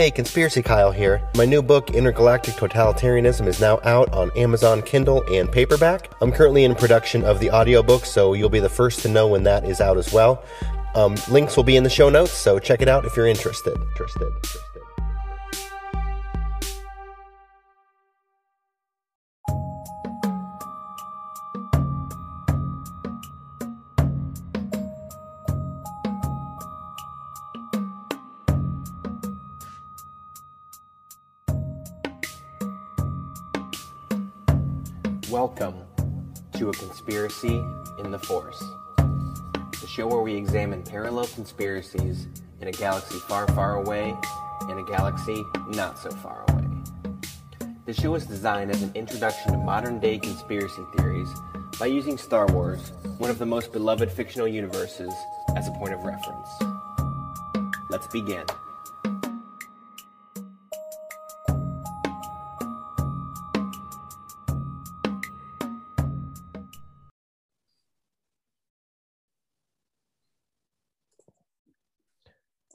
Hey, Conspiracy Kyle here. My new book, Intergalactic Totalitarianism, is now out on Amazon Kindle and paperback. I'm currently in production of the audiobook, so you'll be the first to know when that is out as well. Um, links will be in the show notes, so check it out if you're interested. Interested. interested. Conspiracies in a galaxy far, far away and a galaxy not so far away. The show is designed as an introduction to modern day conspiracy theories by using Star Wars, one of the most beloved fictional universes, as a point of reference. Let's begin.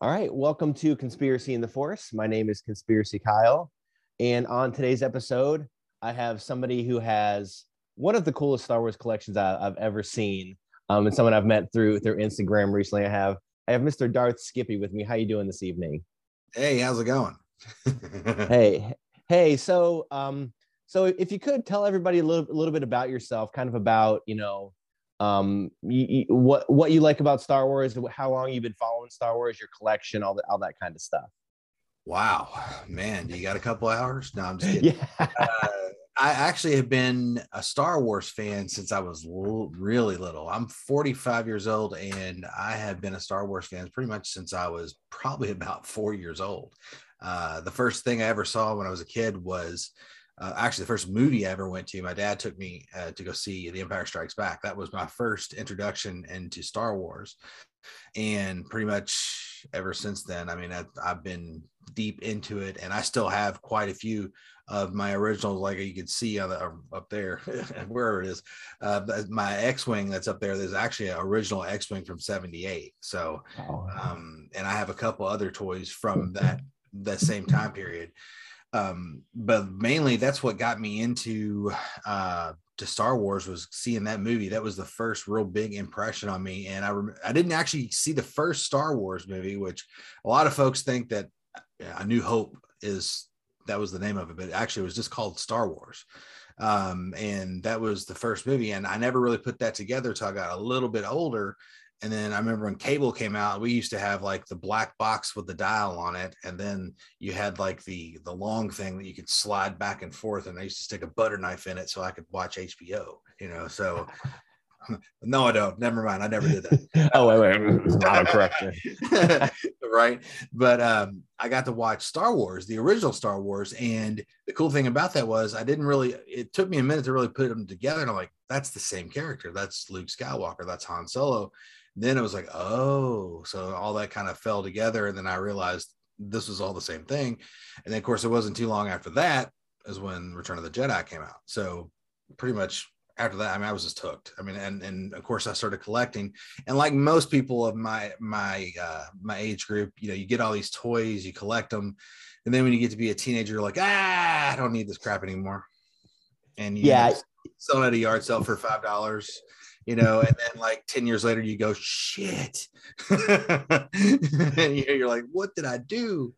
All right, welcome to Conspiracy in the Force. My name is Conspiracy Kyle, and on today's episode, I have somebody who has one of the coolest Star Wars collections I, have ever seen, um, and someone I've met through through Instagram recently. I have I have Mr. Darth Skippy with me. How you doing this evening? Hey, how's it going? hey, hey. So, um, so if you could tell everybody a little, a little bit about yourself, kind of about you know um you, you, what what you like about star wars how long you've been following star wars your collection all that all that kind of stuff? Wow man you got a couple hours? No i'm just kidding. Yeah. Uh, i actually have been a star wars fan since i was l- really little. I'm 45 years old and i have been a star wars fan pretty much since i was probably about four years old. Uh, the first thing i ever saw when i was a kid was uh, actually the first movie I ever went to. My dad took me uh, to go see The Empire Strikes Back. That was my first introduction into Star Wars, and pretty much ever since then, I mean, I've, I've been deep into it, and I still have quite a few of my originals, like you can see on the, uh, up there, wherever it is. Uh, my X-wing that's up there. There's actually an original X-wing from '78. So, oh. um, and I have a couple other toys from that that same time period um, but mainly that's what got me into uh, to Star Wars was seeing that movie. That was the first real big impression on me, and I rem- I didn't actually see the first Star Wars movie, which a lot of folks think that A New Hope is that was the name of it, but actually it was just called Star Wars. Um, and that was the first movie, and I never really put that together until I got a little bit older and then I remember when cable came out, we used to have like the black box with the dial on it, and then you had like the the long thing that you could slide back and forth. And I used to stick a butter knife in it so I could watch HBO. You know, so no, I don't. Never mind. I never did that. oh, wait, wait. Not a correction. right. But um, I got to watch Star Wars, the original Star Wars. And the cool thing about that was I didn't really, it took me a minute to really put them together. And I'm like, that's the same character. That's Luke Skywalker. That's Han Solo then it was like, oh, so all that kind of fell together. And then I realized this was all the same thing. And then, of course, it wasn't too long after that is when Return of the Jedi came out. So pretty much after that, I mean, I was just hooked. I mean, and and of course, I started collecting. And like most people of my my uh, my age group, you know, you get all these toys, you collect them, and then when you get to be a teenager, you're like, ah, I don't need this crap anymore. And you yeah, sell it at a yard sale for five dollars you know, and then like 10 years later, you go, shit. and you're like, what did I do?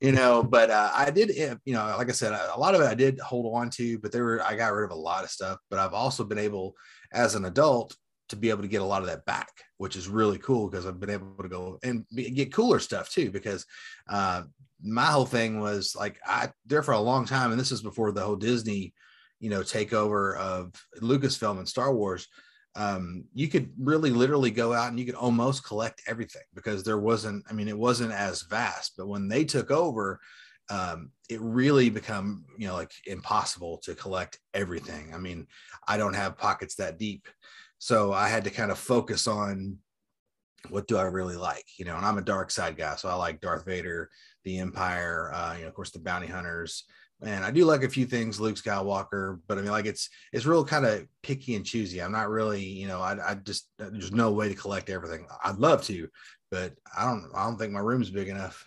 You know, but uh, I did, eh, you know, like I said, a lot of it I did hold on to, but there were, I got rid of a lot of stuff, but I've also been able as an adult to be able to get a lot of that back, which is really cool because I've been able to go and get cooler stuff too. Because uh, my whole thing was like, I there for a long time, and this is before the whole Disney, you know, takeover of Lucasfilm and Star Wars um, you could really literally go out and you could almost collect everything because there wasn't, I mean, it wasn't as vast, but when they took over, um, it really become, you know, like impossible to collect everything. I mean, I don't have pockets that deep. So I had to kind of focus on what do I really like, you know, and I'm a dark side guy. So I like Darth Vader, the Empire, uh, you know, of course, the bounty hunters, and I do like a few things Luke Skywalker, but I mean, like it's it's real kind of picky and choosy. I'm not really, you know, I, I just there's no way to collect everything. I'd love to, but I don't I don't think my room's big enough.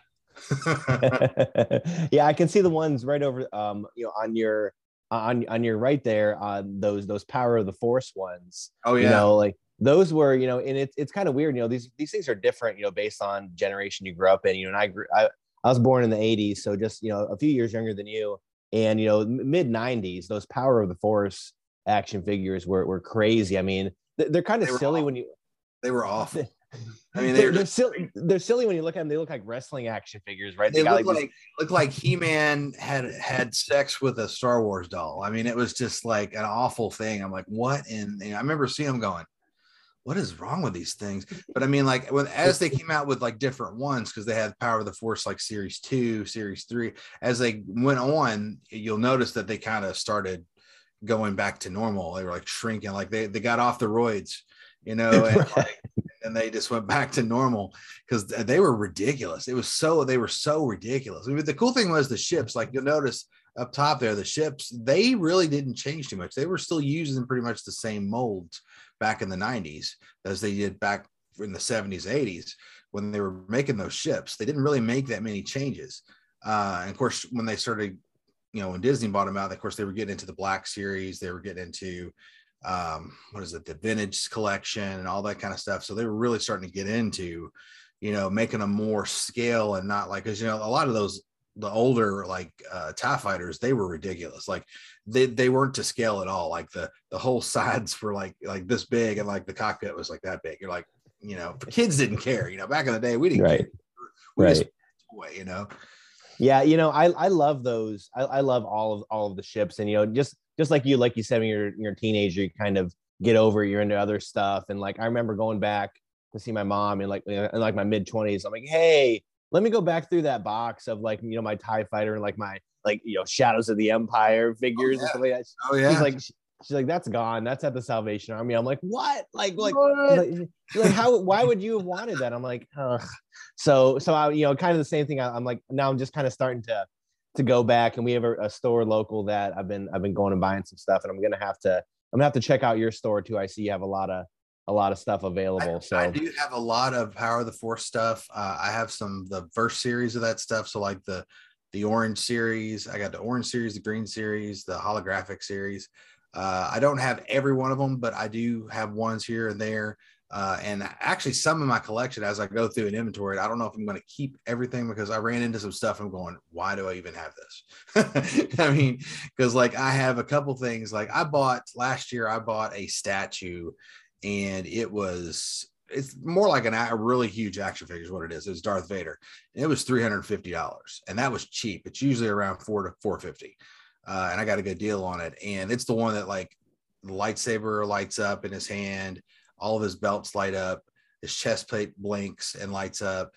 yeah, I can see the ones right over um you know on your on on your right there on those those power of the force ones. Oh yeah. You know, like those were, you know, and it's it's kind of weird, you know, these these things are different, you know, based on generation you grew up in. You know, and I grew I, I was born in the 80s, so just you know, a few years younger than you. And you know, mid 90s, those power of the force action figures were were crazy. I mean, they're kind of they silly when you they were awful. I mean, they're, they're, silly. They're silly when you look at them. They look like wrestling action figures, right? They, they look like, like look like He Man had had sex with a Star Wars doll. I mean, it was just like an awful thing. I'm like, what? And, and I remember seeing them going, what is wrong with these things? But I mean, like when as they came out with like different ones, because they had Power of the Force like series two, series three, as they went on, you'll notice that they kind of started going back to normal. They were like shrinking, like they, they got off the roids, you know, and like and they just went back to normal because they were ridiculous. It was so they were so ridiculous. I mean, the cool thing was the ships, like you'll notice up top there, the ships, they really didn't change too much. They were still using pretty much the same molds back in the 90s as they did back in the 70s, 80s when they were making those ships. They didn't really make that many changes. Uh, and of course, when they started, you know, when Disney bought them out, of course, they were getting into the Black Series, they were getting into um, what is it, the vintage collection and all that kind of stuff. So they were really starting to get into, you know, making them more scale and not like, cause you know, a lot of those, the older like uh TIE fighters, they were ridiculous. Like they, they weren't to scale at all. Like the, the whole sides were like, like this big and like the cockpit was like that big. You're like, you know, kids didn't care, you know, back in the day, we didn't right. care. We right. You know? Yeah. You know, I, I love those. I, I love all of, all of the ships and, you know, just just like you, like you said, when you're you're a teenager, you kind of get over, it, you're into other stuff. And like I remember going back to see my mom in like in like my mid twenties. I'm like, hey, let me go back through that box of like you know my Tie Fighter and like my like you know Shadows of the Empire oh, figures oh, yeah. and stuff like that. Oh yeah. She's like she's like that's gone. That's at the Salvation Army. I'm like what? Like like, like, like how? Why would you have wanted that? I'm like, Ugh. so so I you know kind of the same thing. I, I'm like now I'm just kind of starting to to go back and we have a, a, store local that I've been I've been going and buying some stuff and I'm gonna have to I'm gonna have to check out your store too. I see you have a lot of a lot of stuff available. I, so I do have a lot of Power of the Force stuff. Uh, I have some the first series of that stuff. So like the the orange series, I got the orange series, the green series, the holographic series. Uh, I don't have every one of them, but I do have ones here and there. Uh, and actually, some of my collection, as I go through an inventory, I don't know if I'm going to keep everything because I ran into some stuff. I'm going, why do I even have this? I mean, because like I have a couple things. Like I bought last year, I bought a statue, and it was it's more like an, a really huge action figure is what it is. It's Darth Vader. And it was three hundred fifty dollars, and that was cheap. It's usually around four to four fifty, uh, and I got a good deal on it. And it's the one that like the lightsaber lights up in his hand all of his belts light up, his chest plate blinks and lights up.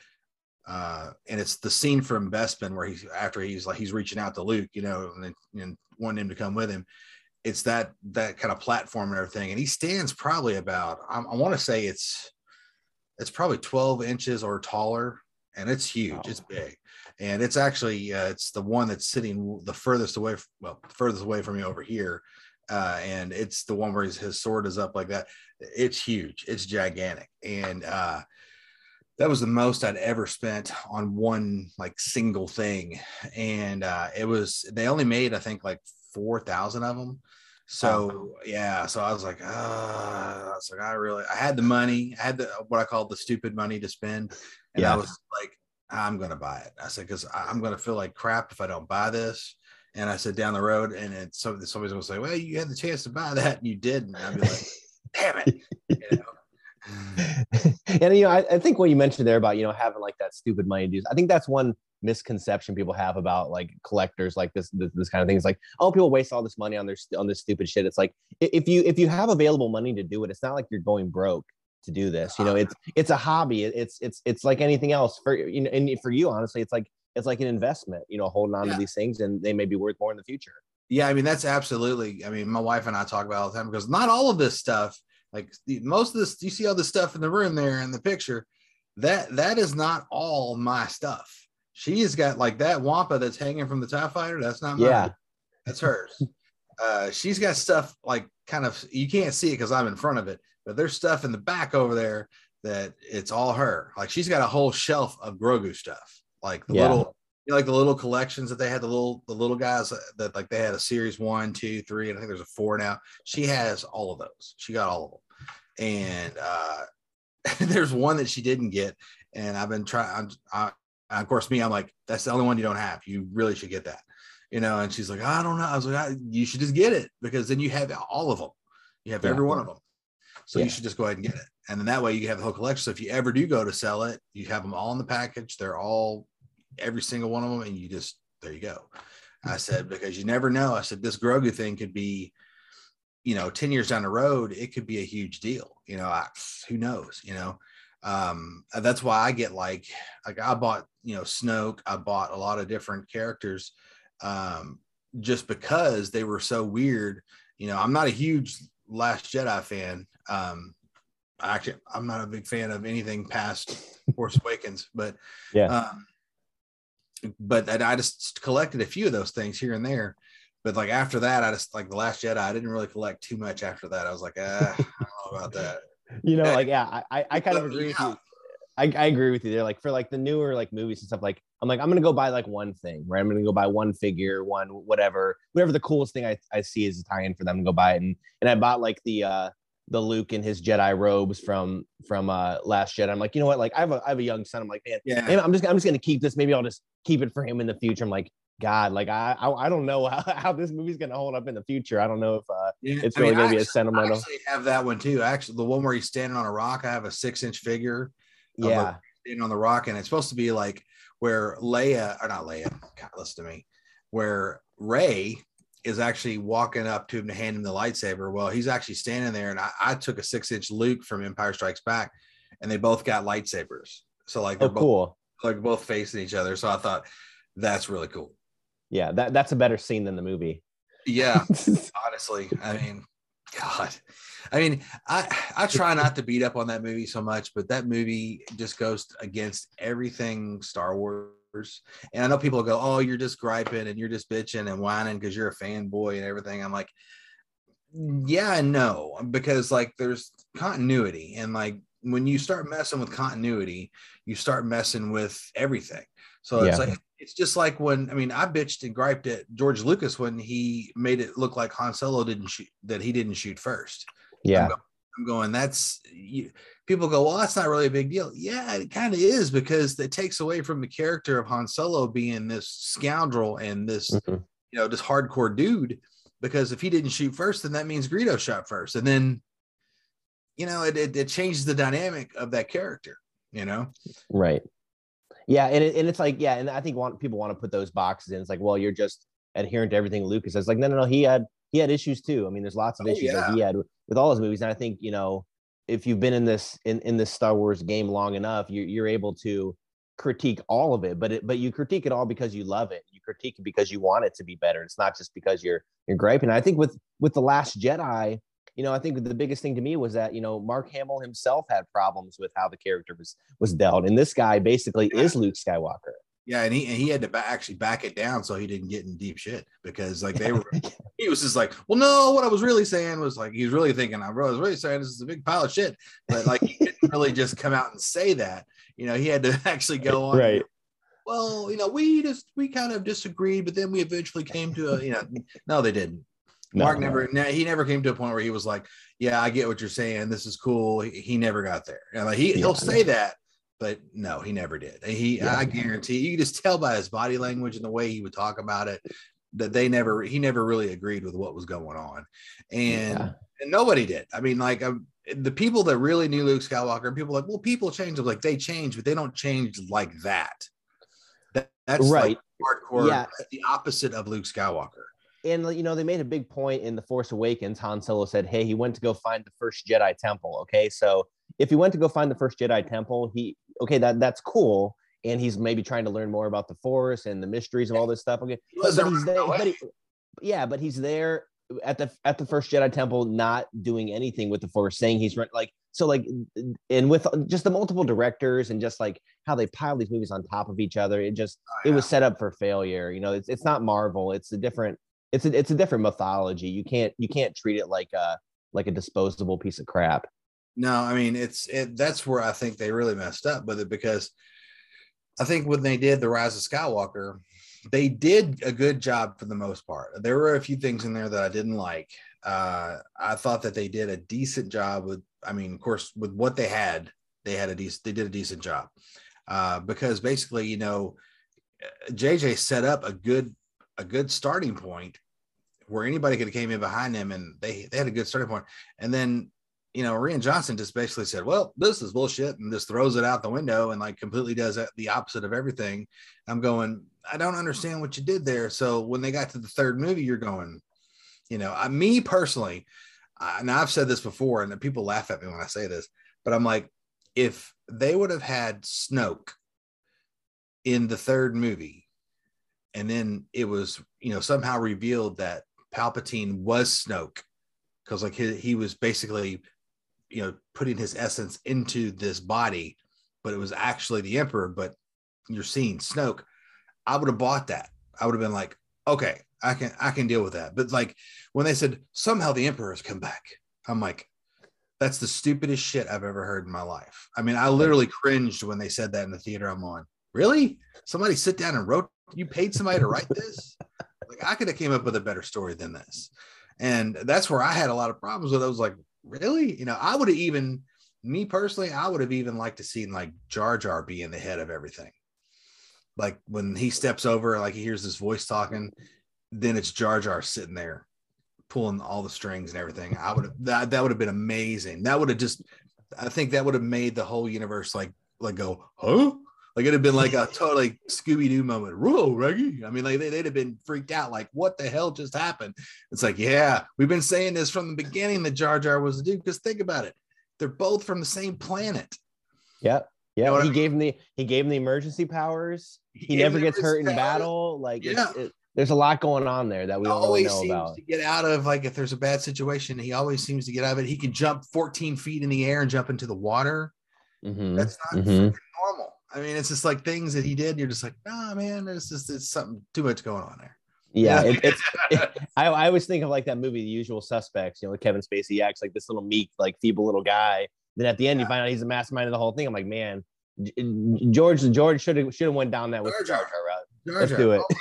Uh, and it's the scene from Bespin where he's after he's like he's reaching out to Luke, you know, and, and wanting him to come with him. It's that that kind of platform and everything, and he stands probably about I, I want to say it's it's probably 12 inches or taller, and it's huge, wow. it's big, and it's actually uh, it's the one that's sitting the furthest away, well, furthest away from me over here, uh, and it's the one where his, his sword is up like that. It's huge. It's gigantic, and uh, that was the most I'd ever spent on one like single thing. And uh, it was they only made I think like four thousand of them. So yeah, so I was like, uh, I was like, I really, I had the money, I had the what I call the stupid money to spend, and yeah. I was like, I'm gonna buy it. I said because I'm gonna feel like crap if I don't buy this. And I said down the road, and it's so somebody's gonna say, "Well, you had the chance to buy that, and you didn't." And I'd be like, "Damn it!" You know? and you know, I, I, think what you mentioned there about you know having like that stupid money dues, I think that's one misconception people have about like collectors like this, this this kind of thing. It's like, oh, people waste all this money on their on this stupid shit. It's like if you if you have available money to do it, it's not like you're going broke to do this. You know, it's it's a hobby. It's it's it's like anything else for you know, and for you, honestly, it's like it's like an investment, you know, holding on yeah. to these things and they may be worth more in the future. Yeah, I mean that's absolutely. I mean, my wife and I talk about all the time because not all of this stuff, like most of this, you see all the stuff in the room there in the picture, that that is not all my stuff. She has got like that wampa that's hanging from the Tie Fighter. That's not mine. Yeah, that's hers. uh, she's got stuff like kind of you can't see it because I'm in front of it, but there's stuff in the back over there that it's all her. Like she's got a whole shelf of Grogu stuff like the yeah. little you know, like the little collections that they had the little the little guys that like they had a series one two three and i think there's a four now she has all of those she got all of them and uh there's one that she didn't get and i've been trying I, of course me i'm like that's the only one you don't have you really should get that you know and she's like i don't know i was like you should just get it because then you have all of them you have yeah. every one of them so yeah. you should just go ahead and get it and then that way you have the whole collection so if you ever do go to sell it you have them all in the package they're all every single one of them, and you just there you go. I mm-hmm. said because you never know. I said this Grogu thing could be, you know, ten years down the road, it could be a huge deal. You know, I, who knows? You know, um, that's why I get like like I bought you know Snoke. I bought a lot of different characters, um, just because they were so weird. You know, I'm not a huge Last Jedi fan. Um, actually, I'm not a big fan of anything past Force Awakens, but yeah. Um, but I just collected a few of those things here and there. But like after that, I just like the Last Jedi. I didn't really collect too much after that. I was like, ah, I don't know about that. You know, like yeah, I I kind of agree with you. I, I agree with you there. Like for like the newer like movies and stuff, like I'm like, I'm gonna go buy like one thing, right? I'm gonna go buy one figure, one whatever, whatever the coolest thing I, I see is a tie-in for them to go buy it. And and I bought like the uh the Luke and his Jedi robes from from uh Last Jedi. I'm like, you know what? Like I have a I have a young son. I'm like, man, yeah. I'm just I'm just gonna keep this. Maybe I'll just keep it for him in the future. I'm like, God, like I I, I don't know how, how this movie's gonna hold up in the future. I don't know if uh yeah. it's really I mean, gonna be a sentimental. I actually have that one too. Actually, the one where he's standing on a rock. I have a six inch figure. Yeah, standing on the rock, and it's supposed to be like where Leia or not Leia. God, listen to me. Where Ray is actually walking up to him to hand him the lightsaber. Well, he's actually standing there, and I, I took a six inch Luke from Empire Strikes Back, and they both got lightsabers. So like, they're oh, both, cool. Like both facing each other. So I thought that's really cool. Yeah, that that's a better scene than the movie. Yeah, honestly, I mean, God, I mean, I I try not to beat up on that movie so much, but that movie just goes against everything Star Wars and I know people go, "Oh, you're just griping and you're just bitching and whining because you're a fanboy and everything." I'm like, yeah no, because like there's continuity, and like when you start messing with continuity, you start messing with everything. So yeah. it's like it's just like when I mean I bitched and griped at George Lucas when he made it look like Han Solo didn't shoot that he didn't shoot first. Yeah. I'm going, I'm going that's you, people go, well, that's not really a big deal. Yeah, it kind of is because it takes away from the character of Han Solo being this scoundrel and this, mm-hmm. you know, this hardcore dude. Because if he didn't shoot first, then that means Greedo shot first. And then, you know, it, it, it changes the dynamic of that character, you know? Right. Yeah. And, it, and it's like, yeah. And I think want, people want to put those boxes in. It's like, well, you're just adherent to everything Lucas says. Like, no, no, no. He had, he had issues too. I mean, there's lots of oh, issues yeah. that he had with all his movies. And I think, you know, if you've been in this in, in this Star Wars game long enough, you're you're able to critique all of it. But it, but you critique it all because you love it. You critique it because you want it to be better. It's not just because you're you're griping. I think with with the Last Jedi, you know, I think the biggest thing to me was that you know Mark Hamill himself had problems with how the character was was dealt, and this guy basically yeah. is Luke Skywalker. Yeah, and he and he had to ba- actually back it down so he didn't get in deep shit because like they were, he was just like, well, no, what I was really saying was like he was really thinking I was really saying this is a big pile of shit, but like he didn't really just come out and say that. You know, he had to actually go on. Right. Well, you know, we just we kind of disagreed, but then we eventually came to a you know, no, they didn't. No, Mark never, no. he never came to a point where he was like, "Yeah, I get what you're saying. This is cool." He, he never got there. And like he, yeah, he'll say that, but no, he never did. He, yeah. I guarantee you can just tell by his body language and the way he would talk about it that they never, he never really agreed with what was going on, and and nobody did. I mean, like um, the people that really knew Luke Skywalker, people like, well, people change. I'm like, they change, but they don't change like that. that that's right. Like hardcore. Yeah. the opposite of Luke Skywalker and you know they made a big point in the force awakens han solo said hey he went to go find the first jedi temple okay so if he went to go find the first Jedi temple, he okay, that that's cool. And he's maybe trying to learn more about the force and the mysteries of all this stuff. Okay. But, but he's there, but he, yeah, but he's there at the at the first Jedi temple, not doing anything with the force, saying he's like so like and with just the multiple directors and just like how they pile these movies on top of each other, it just oh, yeah. it was set up for failure. You know, it's it's not Marvel, it's a different it's a it's a different mythology. You can't you can't treat it like a like a disposable piece of crap. No, I mean it's it. That's where I think they really messed up with it because I think when they did the Rise of Skywalker, they did a good job for the most part. There were a few things in there that I didn't like. Uh, I thought that they did a decent job with. I mean, of course, with what they had, they had a decent. They did a decent job uh, because basically, you know, JJ set up a good a good starting point where anybody could have came in behind him and they they had a good starting point. And then you know, Rian Johnson just basically said, "Well, this is bullshit," and just throws it out the window and like completely does the opposite of everything. I'm going, I don't understand what you did there. So when they got to the third movie, you're going, you know, I, me personally, I, and I've said this before, and people laugh at me when I say this, but I'm like, if they would have had Snoke in the third movie, and then it was, you know, somehow revealed that Palpatine was Snoke, because like he, he was basically, you know, putting his essence into this body, but it was actually the Emperor. But you're seeing Snoke. I would have bought that. I would have been like, okay, I can I can deal with that. But like when they said somehow the Emperor has come back, I'm like, that's the stupidest shit I've ever heard in my life. I mean, I literally cringed when they said that in the theater I'm on. Really? Somebody sit down and wrote you paid somebody to write this? Like I could have came up with a better story than this. And that's where I had a lot of problems with. I was like, really? You know, I would have even me personally, I would have even liked to seen like Jar Jar be in the head of everything. Like when he steps over, like he hears this voice talking, then it's Jar Jar sitting there pulling all the strings and everything. I would have that that would have been amazing. That would have just I think that would have made the whole universe like like go, huh? Like it'd have been like a totally Scooby Doo moment. Whoa, Reggie. I mean, like they, would have been freaked out. Like, what the hell just happened? It's like, yeah, we've been saying this from the beginning that Jar Jar was the dude. Because think about it, they're both from the same planet. Yeah. Yeah. You know he I mean? gave him the he gave him the emergency powers. He, he never gets hurt in powers. battle. Like yeah. It, there's a lot going on there that we always know about. To get out of like if there's a bad situation, he always seems to get out of it. He can jump 14 feet in the air and jump into the water. Mm-hmm. That's not mm-hmm. normal. I mean, it's just like things that he did. You're just like, nah, man, there's just it's something too much going on there. Yeah, it, it's. It, I, I always think of like that movie, The Usual Suspects. You know, Kevin Spacey acts like this little meek, like feeble little guy. Then at the end, yeah. you find out he's the mastermind of the whole thing. I'm like, man, George George should have should have went down that with Jar Jar route. Let's do it. Oh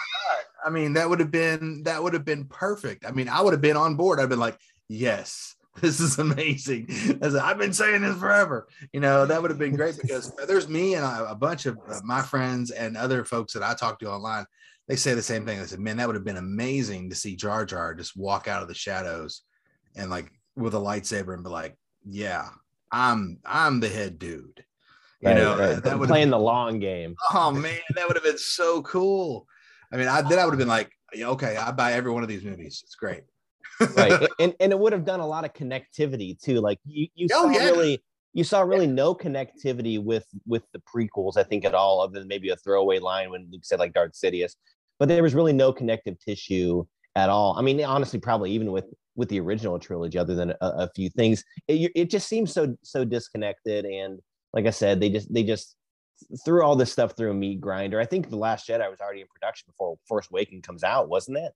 I mean, that would have been that would have been perfect. I mean, I would have been on board. I've been like, yes, this is amazing. As I've been saying this forever. You know, that would have been great because there's me and a bunch of my friends and other folks that I talk to online. They say the same thing. They said, man, that would have been amazing to see Jar Jar just walk out of the shadows and like with a lightsaber and be like, yeah, I'm I'm the head dude. You right, know, right. that would playing the long game. Oh man, that would have been so cool. I mean, I then I would have been like, okay, I buy every one of these movies. It's great right and, and it would have done a lot of connectivity too like you, you oh, saw yeah. really you saw really no connectivity with with the prequels i think at all other than maybe a throwaway line when luke said like darth sidious but there was really no connective tissue at all. I mean honestly probably even with with the original trilogy other than a, a few things it, it just seems so so disconnected and like i said they just they just threw all this stuff through a meat grinder. I think the last jedi was already in production before force awakening comes out wasn't it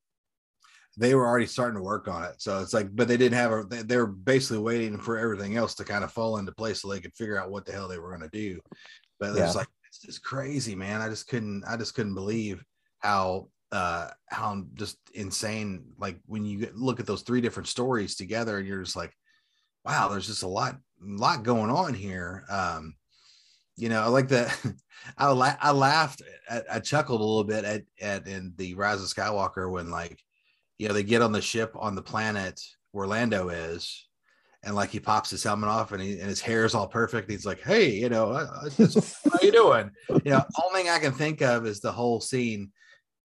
they were already starting to work on it. So it's like, but they didn't have a, they, they were basically waiting for everything else to kind of fall into place so they could figure out what the hell they were going to do. But yeah. it's like, it's just crazy, man. I just couldn't, I just couldn't believe how, uh, how just insane. Like when you look at those three different stories together and you're just like, wow, there's just a lot, a lot going on here. Um, you know, I like that. I, la- I laughed, I, I chuckled a little bit at, at in the Rise of Skywalker when like you know, they get on the ship on the planet where Lando is, and like he pops his helmet off and, he, and his hair is all perfect. He's like, "Hey, you know, how you doing?" You know, only thing I can think of is the whole scene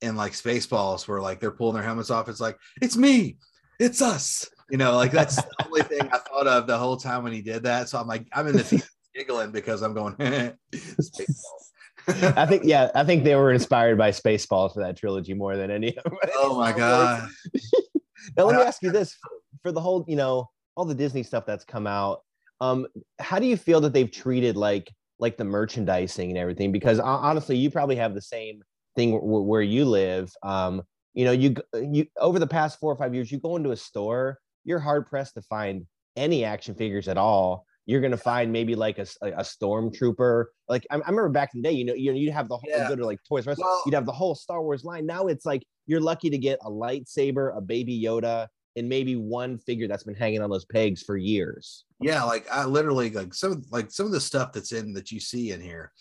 in like Spaceballs where like they're pulling their helmets off. It's like, "It's me, it's us." You know, like that's the only thing I thought of the whole time when he did that. So I'm like, I'm in the giggling because I'm going, Spaceballs. I think yeah, I think they were inspired by Spaceballs for that trilogy more than any. Oh my god! now let me ask you this: for the whole, you know, all the Disney stuff that's come out, um, how do you feel that they've treated like like the merchandising and everything? Because honestly, you probably have the same thing w- where you live. Um, you know, you you over the past four or five years, you go into a store, you're hard pressed to find any action figures at all you're gonna find maybe like a, a stormtrooper. Like I, I, remember back in the day, you know, you know, you'd have the whole yeah. go to like Toys R Us, well, you'd have the whole Star Wars line. Now it's like you're lucky to get a lightsaber, a baby Yoda, and maybe one figure that's been hanging on those pegs for years. Yeah, like I literally like some like some of the stuff that's in that you see in here.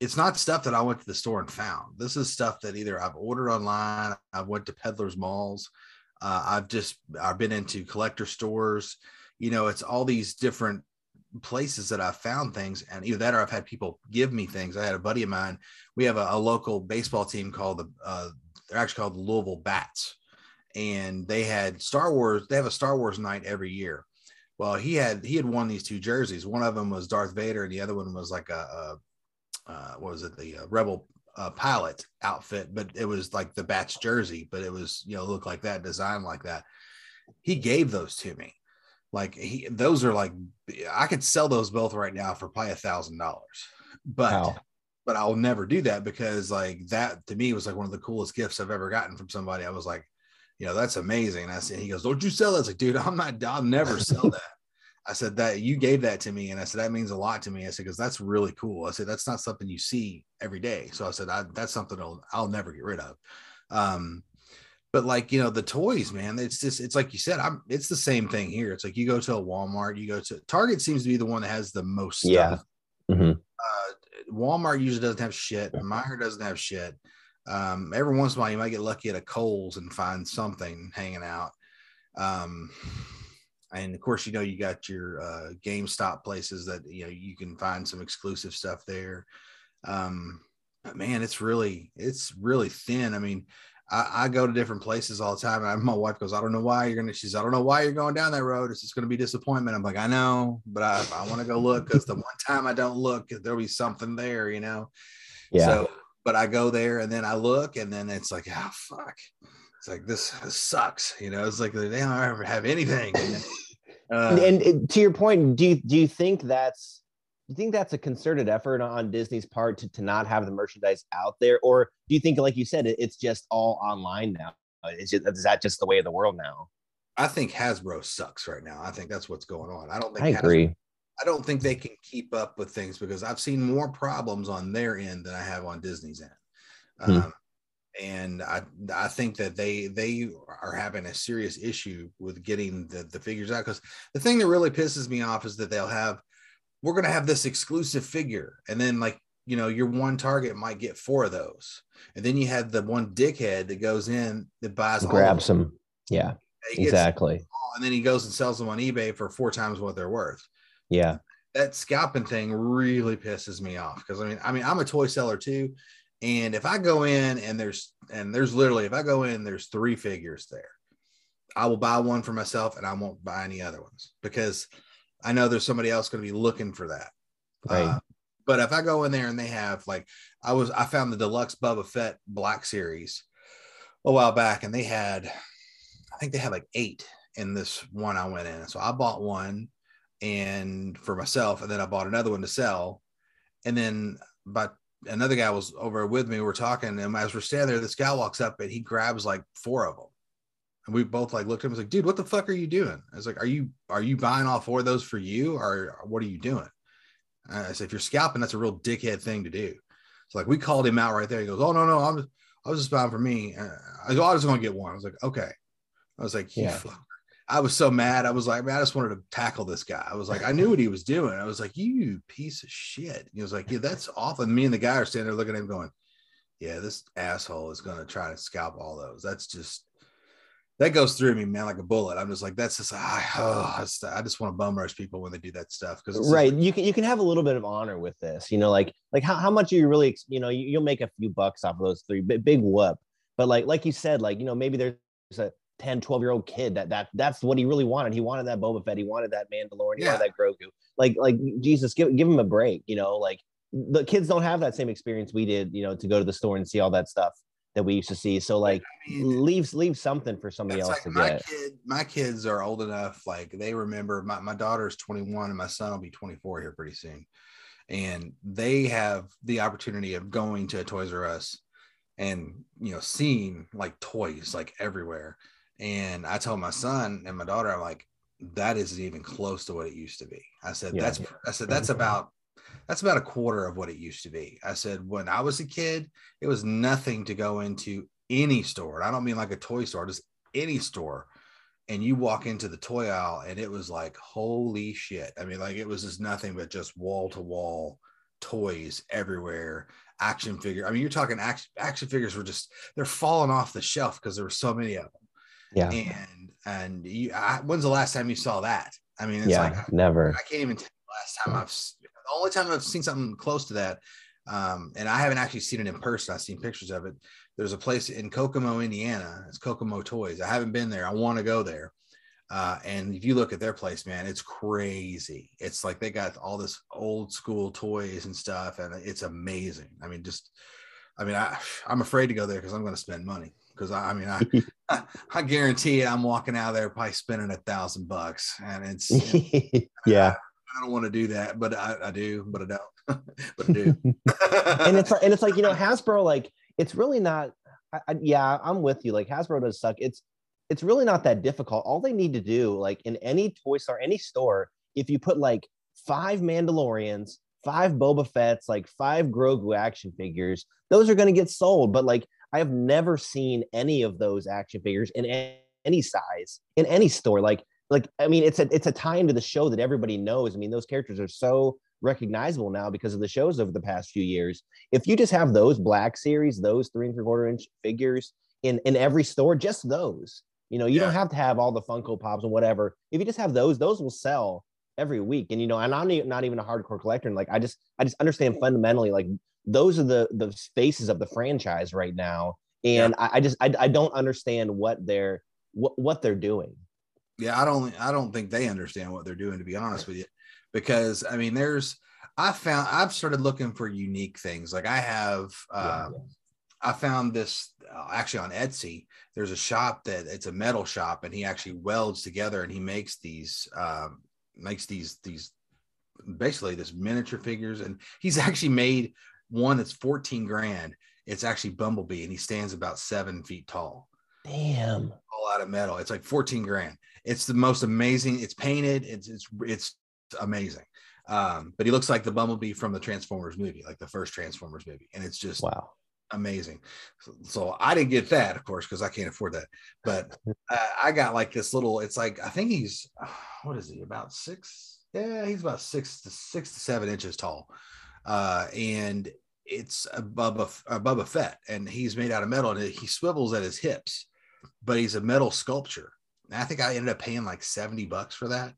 It's not stuff that I went to the store and found. This is stuff that either I've ordered online, I went to peddlers malls, uh, I've just I've been into collector stores. You know, it's all these different places that I've found things, and either that or I've had people give me things. I had a buddy of mine. We have a, a local baseball team called the uh, they're actually called the Louisville Bats, and they had Star Wars. They have a Star Wars night every year. Well, he had he had won these two jerseys. One of them was Darth Vader, and the other one was like a, a uh, what was it? The uh, Rebel uh, pilot outfit, but it was like the Bats jersey, but it was you know looked like that, designed like that. He gave those to me. Like he, those are like I could sell those both right now for probably a thousand dollars, but wow. but I'll never do that because like that to me was like one of the coolest gifts I've ever gotten from somebody. I was like, you know, that's amazing. And I said, he goes, don't you sell that? I was like, dude, I'm not, I'll never sell that. I said that you gave that to me, and I said that means a lot to me. I said because that's really cool. I said that's not something you see every day. So I said I, that's something I'll, I'll never get rid of. Um, but like you know the toys man it's just it's like you said i'm it's the same thing here. It's like you go to a walmart you go to target seems to be the one that has the most stuff. yeah mm-hmm. uh, walmart usually doesn't have shit. Meijer doesn't have shit. Um, every once in a while you might get lucky at a Kohl's and find something hanging out. Um, and of course you know you got your uh, GameStop places that you know you can find some exclusive stuff there. Um, man it's really it's really thin. I mean I, I, go to different places all the time. And my wife goes, I don't know why you're gonna. She's, I don't know why you're going down that road. It's just gonna be disappointment. I'm like, I know, but I, I want to go look because the one time I don't look, there'll be something there, you know. Yeah. So, but I go there and then I look, and then it's like, oh fuck. It's like this, this sucks, you know. It's like they don't ever have anything. uh, and, and to your point, do you do you think that's you think that's a concerted effort on Disney's part to, to not have the merchandise out there? Or do you think, like you said, it, it's just all online now? Is, it, is that just the way of the world now? I think Hasbro sucks right now. I think that's what's going on. I don't think I agree. I don't think they can keep up with things because I've seen more problems on their end than I have on Disney's end. Hmm. Um, and I I think that they they are having a serious issue with getting the, the figures out because the thing that really pisses me off is that they'll have we're going to have this exclusive figure. And then, like, you know, your one target might get four of those. And then you have the one dickhead that goes in that buys grabs them. Yeah, exactly. and then he goes and sells them on eBay for four times what they're worth. Yeah. That scalping thing really pisses me off because I mean, I mean, I'm a toy seller too. And if I go in and there's and there's literally if I go in, there's three figures there. I will buy one for myself and I won't buy any other ones because I know there's somebody else going to be looking for that. Right. Uh, but if I go in there and they have like I was I found the deluxe Boba Fett Black Series a while back, and they had I think they had like eight in this one I went in. So I bought one and for myself, and then I bought another one to sell. And then but another guy was over with me. We we're talking, and as we're standing there, this guy walks up and he grabs like four of them. And we both like looked at him and was like, dude, what the fuck are you doing? I was like, are you are you buying all four of those for you or what are you doing? And I said, if you're scalping, that's a real dickhead thing to do. So like we called him out right there. He goes, Oh no, no, I'm just, I was just buying for me. I go, I was gonna get one. I was like, okay. I was like, yeah. I was so mad. I was like, man, I just wanted to tackle this guy. I was like, I knew what he was doing. I was like, you piece of shit. He was like, yeah, that's awful. And me and the guy are standing there looking at him going, yeah, this asshole is going to try to scalp all those. That's just, that goes through me, man, like a bullet. I'm just like, that's just, ah, oh, I just want to bum rush people when they do that stuff. Because right, you can you can have a little bit of honor with this, you know, like like how, how much are you really, you know, you, will make a few bucks off of those three, big, big whoop. But like like you said, like you know, maybe there's a 10, 12 year old kid that that that's what he really wanted. He wanted that Boba Fett, he wanted that Mandalorian, he yeah. wanted that Grogu. Like like Jesus, give give him a break, you know, like the kids don't have that same experience we did, you know, to go to the store and see all that stuff that we used to see. So like I mean, leave leave something for somebody else like to my get. Kid, my kids are old enough, like they remember my, my daughter's 21 and my son will be 24 here pretty soon. And they have the opportunity of going to a Toys R Us and you know seeing like toys like everywhere. And I told my son and my daughter, I'm like, that isn't even close to what it used to be. I said, Yeah. that's, I said, that's about, that's about a quarter of what it used to be. I said, when I was a kid, it was nothing to go into any store. And I don't mean like a toy store, just any store. And you walk into the toy aisle and it was like, holy shit. I mean, like it was just nothing but just wall to wall toys everywhere, action figure. I mean, you're talking action, action figures were just, they're falling off the shelf because there were so many of them Yeah. and and you I, when's the last time you saw that i mean it's yeah. like never. i can't even tell the last time i've only time i've seen something close to that um and i haven't actually seen it in person i've seen pictures of it there's a place in kokomo indiana it's kokomo toys i haven't been there i want to go there uh, and if you look at their place, man, it's crazy. It's like they got all this old school toys and stuff, and it's amazing. I mean, just, I mean, I, I'm afraid to go there because I'm going to spend money. Because I, I mean, I, I, I guarantee I'm walking out of there probably spending a thousand bucks, and it's yeah. I don't want to do that, but I, I do, but I don't, but I do. and it's like, and it's like you know Hasbro like it's really not. I, I, yeah, I'm with you. Like Hasbro does suck. It's it's really not that difficult. All they need to do, like in any toy store, any store, if you put like five Mandalorians, five Boba Fett's, like five Grogu action figures, those are going to get sold. But like I have never seen any of those action figures in a- any size in any store. Like like I mean, it's a it's a tie into the show that everybody knows. I mean, those characters are so recognizable now because of the shows over the past few years. If you just have those black series, those three and three quarter inch figures in in every store, just those, you know, you don't have to have all the Funko Pops and whatever. If you just have those, those will sell every week. And you know, and I'm not even a hardcore collector. And like, I just I just understand fundamentally, like those are the the faces of the franchise right now. And I, I just I, I don't understand what they're what what they're doing. Yeah, I don't, I don't think they understand what they're doing, to be honest with you, because I mean, there's, I found, I've started looking for unique things. Like I have, Yeah, um, I found this uh, actually on Etsy. There's a shop that it's a metal shop, and he actually welds together and he makes these um, makes these these basically this miniature figures, and he's actually made one that's 14 grand. It's actually Bumblebee, and he stands about seven feet tall, Damn. all out of metal. It's like 14 grand. It's the most amazing. It's painted. It's it's it's amazing. Um, but he looks like the Bumblebee from the Transformers movie, like the first Transformers movie, and it's just Wow. amazing. So, so I didn't get that, of course, because I can't afford that. But uh, I got like this little. It's like I think he's what is he about six? Yeah, he's about six to six to seven inches tall, uh, and it's a Boba a Fett, and he's made out of metal, and he swivels at his hips, but he's a metal sculpture. I think I ended up paying like seventy bucks for that,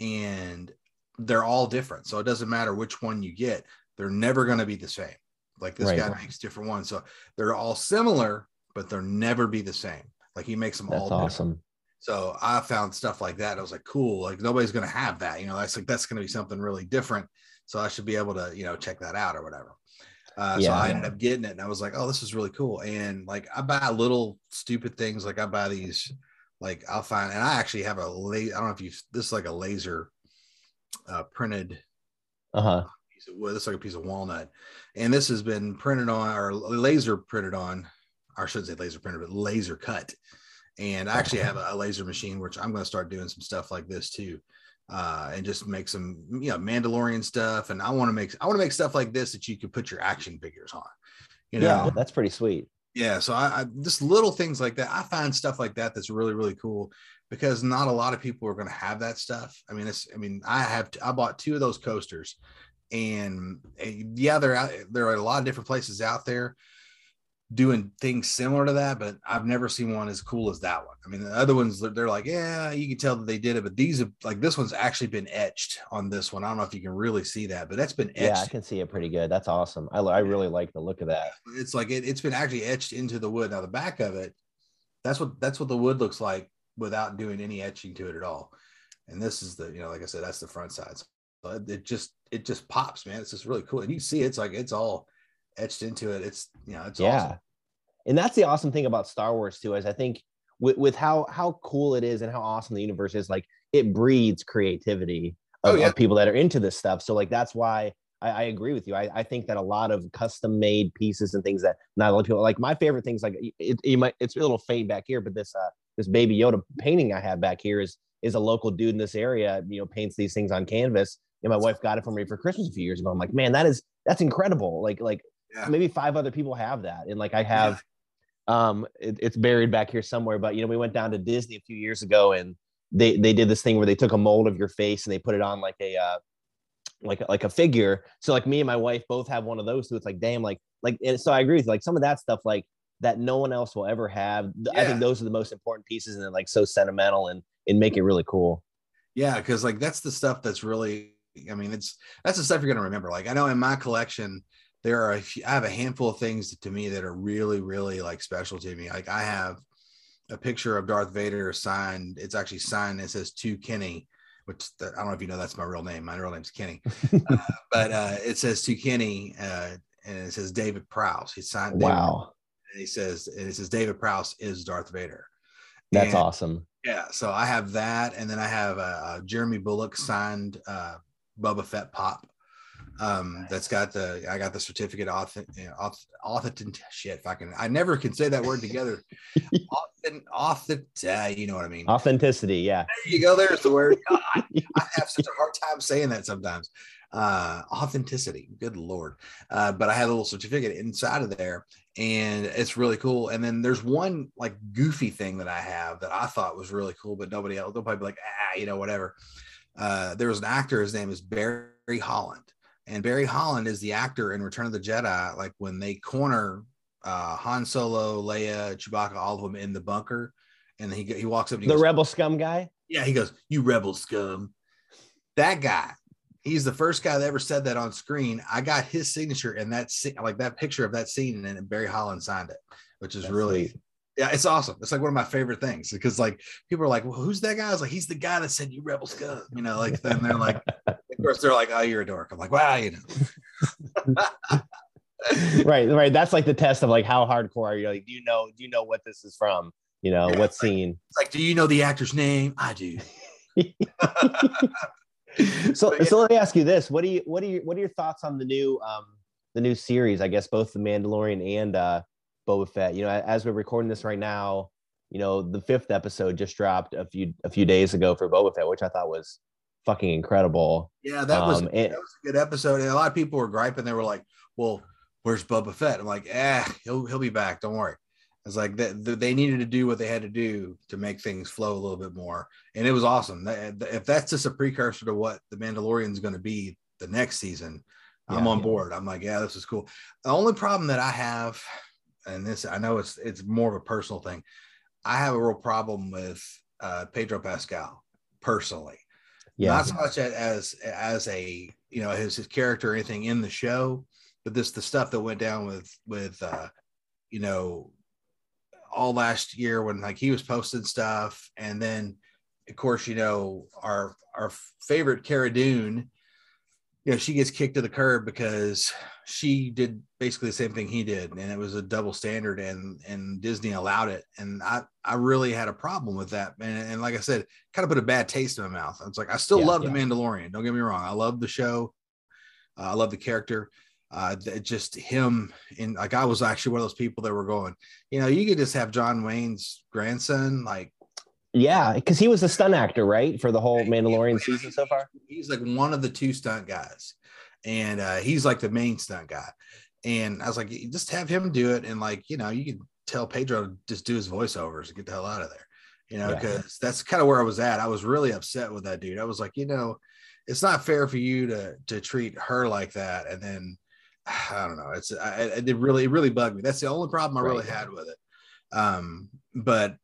and they're all different. So it doesn't matter which one you get; they're never going to be the same. Like this Right. guy makes different ones, so they're all similar, but they'll never be the same. Like he makes them That's all different. awesome. So I found stuff like that. I was like, cool. Like nobody's gonna have that. You know, that's like that's gonna be something really different. So I should be able to, you know, check that out or whatever. Uh, so Yeah. I ended up getting it, and I was like, oh, this is really cool. And like I buy little stupid things. Like I buy these. Like I'll find, and I actually have a laser. I don't know if you. This is like a laser uh, printed Uh-huh. piece of wood. This like a piece of walnut, and this has been printed on or laser printed on. Or I shouldn't say laser printed, but laser cut. And I actually have a, a laser machine, which I'm going to start doing some stuff like this too, uh, and just make some you know Mandalorian stuff. And I want to make I want to make stuff like this that you could put your action figures on. You know, Yeah, that's pretty sweet. Yeah so I, I just little things like that i find stuff like that that's really really cool because not a lot of people are going to have that stuff. I mean it's i mean i have i bought two of those coasters and yeah they're out there are a lot of different places out there doing things similar to that but i've never seen one as cool as that one i mean the other ones they're, like yeah you can tell that they did it but these have like this one's actually been etched on this one i don't know if you can really see that but that's been etched Yeah, I can see it pretty good. That's awesome. I, I really like the look of that. it's like it, it's been actually etched into the wood. Now the back of it, that's what that's what the wood looks like without doing any etching to it at all. And this is the you know like I said that's the front side. So it, it just it just pops, man. It's just really cool. And you see it's like it's all etched into it. It's you know it's yeah. awesome. And that's the awesome thing about Star Wars too, is I think with, with how how cool it is and how awesome the universe is, like it breeds creativity of, Oh, yeah. of people that are into this stuff. So like that's why I, I agree with you. I, I think that a lot of custom made pieces and things that not a lot of people like my favorite things like it, you might it's a little fade back here, but this uh this baby Yoda painting I have back here is is a local dude in this area, you know, paints these things on canvas. And my wife got it for me for Christmas a few years ago. I'm like, man, that is that's incredible. Like like yeah. maybe five other people have that, and like I have. Yeah. Um, it, it's buried back here somewhere, but you know, we went down to Disney a few years ago and they they did this thing where they took a mold of your face and they put it on like a uh, like like a figure. So like me and my wife both have one of those. So it's like damn, like like so I agree with you. Like some of that stuff like that no one else will ever have. Yeah. I think those are the most important pieces and they're like so sentimental and and make it really cool. Yeah, because like that's the stuff that's really. I mean, it's that's the stuff you're gonna remember. Like I know in my collection, there are I have a handful of things to me that are really really like special to me. Like I have a picture of Darth Vader signed. It's actually signed. It says to Kenny which I don't know if you know that's my real name. My real name's Kenny, uh, but uh, it says to Kenny, uh, and it says David Prowse. He signed. Wow. and he says, and it says David Prowse is Darth Vader. That's and, awesome. Yeah. So I have that, and then I have uh, Jeremy Bulloch signed uh, Boba Fett pop um that's got the i got the certificate authentic authentic shit fucking i never can say that word together. Authentic authentic uh, you know what i mean. Authenticity yeah. There you go there's the word. I, I, have such a hard time saying that sometimes. Uh authenticity good lord. Uh but i had a little certificate inside of there and it's really cool. And then there's one like goofy thing that i have that i thought was really cool but nobody else they'll probably be like ah you know whatever. Uh there was an actor his name is barry holland and Barry Holland is the actor in Return of the Jedi. Like when they corner uh, Han Solo, Leia, Chewbacca, all of them in the bunker, and he he walks up. the goes, rebel scum guy. Yeah, he goes, "You rebel scum." That guy. He's the first guy that ever said that on screen. I got his signature and that like that picture of that scene, and Barry Holland signed it, which is That's really yeah, it's awesome. It's like one of my favorite things because like people are like, well, who's that guy? I was like, he's the guy that said you rebel scum, you know, like then they're like, course they're like, oh, you're a dork. I'm like, wow, you know. right, right. That's like the test of like how hardcore are you? Like, do you know, do you know what this is from? You know, yeah, what scene? It's like, do you know the actor's name? I do. so yeah. so let me ask you this. What do you what are you what are your thoughts on the new um the new series? I guess both the Mandalorian and uh Boba Fett. You know, as we're recording this right now, you know, the fifth episode just dropped a few a few days ago for Boba Fett, which I thought was fucking incredible. Yeah, that was um, and, that was a good episode. And a lot of people were griping. They were like, "Well, where's Boba Fett?" I'm like, "Ah, he'll he'll be back. Don't worry." It's like that they needed to do what they had to do to make things flow a little bit more, and it was awesome. If that's just a precursor to what the Mandalorian is going to be the next season, yeah, I'm on yeah. board. I'm like, yeah, this is cool. The only problem that I have and this I know it's it's more of a personal thing. I have a real problem with uh, Pedro Pascal personally. Yeah. Not so much as as a you know his his character or anything in the show, but this the stuff that went down with with uh, you know all last year when like he was posting stuff, and then of course you know our our favorite Cara Dune you know, she gets kicked to the curb because she did basically the same thing he did, and it was a double standard, and and Disney allowed it, and I I really had a problem with that, and, and like I said, kind of put a bad taste in my mouth. It's like I still yeah, love yeah. the Mandalorian. Don't get me wrong, I love the show, uh, I love the character. Uh, just him and like I was actually one of those people that were going, you know, you could just have John Wayne's grandson like yeah, because he was a stunt actor, right, for the whole Mandalorian season so far. He's like one of the two stunt guys, and uh, he's like the main stunt guy. And I was like, just have him do it, and like you know, you can tell Pedro to just do his voiceovers and get the hell out of there, you know, because yeah. that's kind of where I was at. I was really upset with that dude. I was like, you know, it's not fair for you to to treat her like that, and then I don't know. It's I, it really it really bugged me. That's the only problem I really had with it. Um, but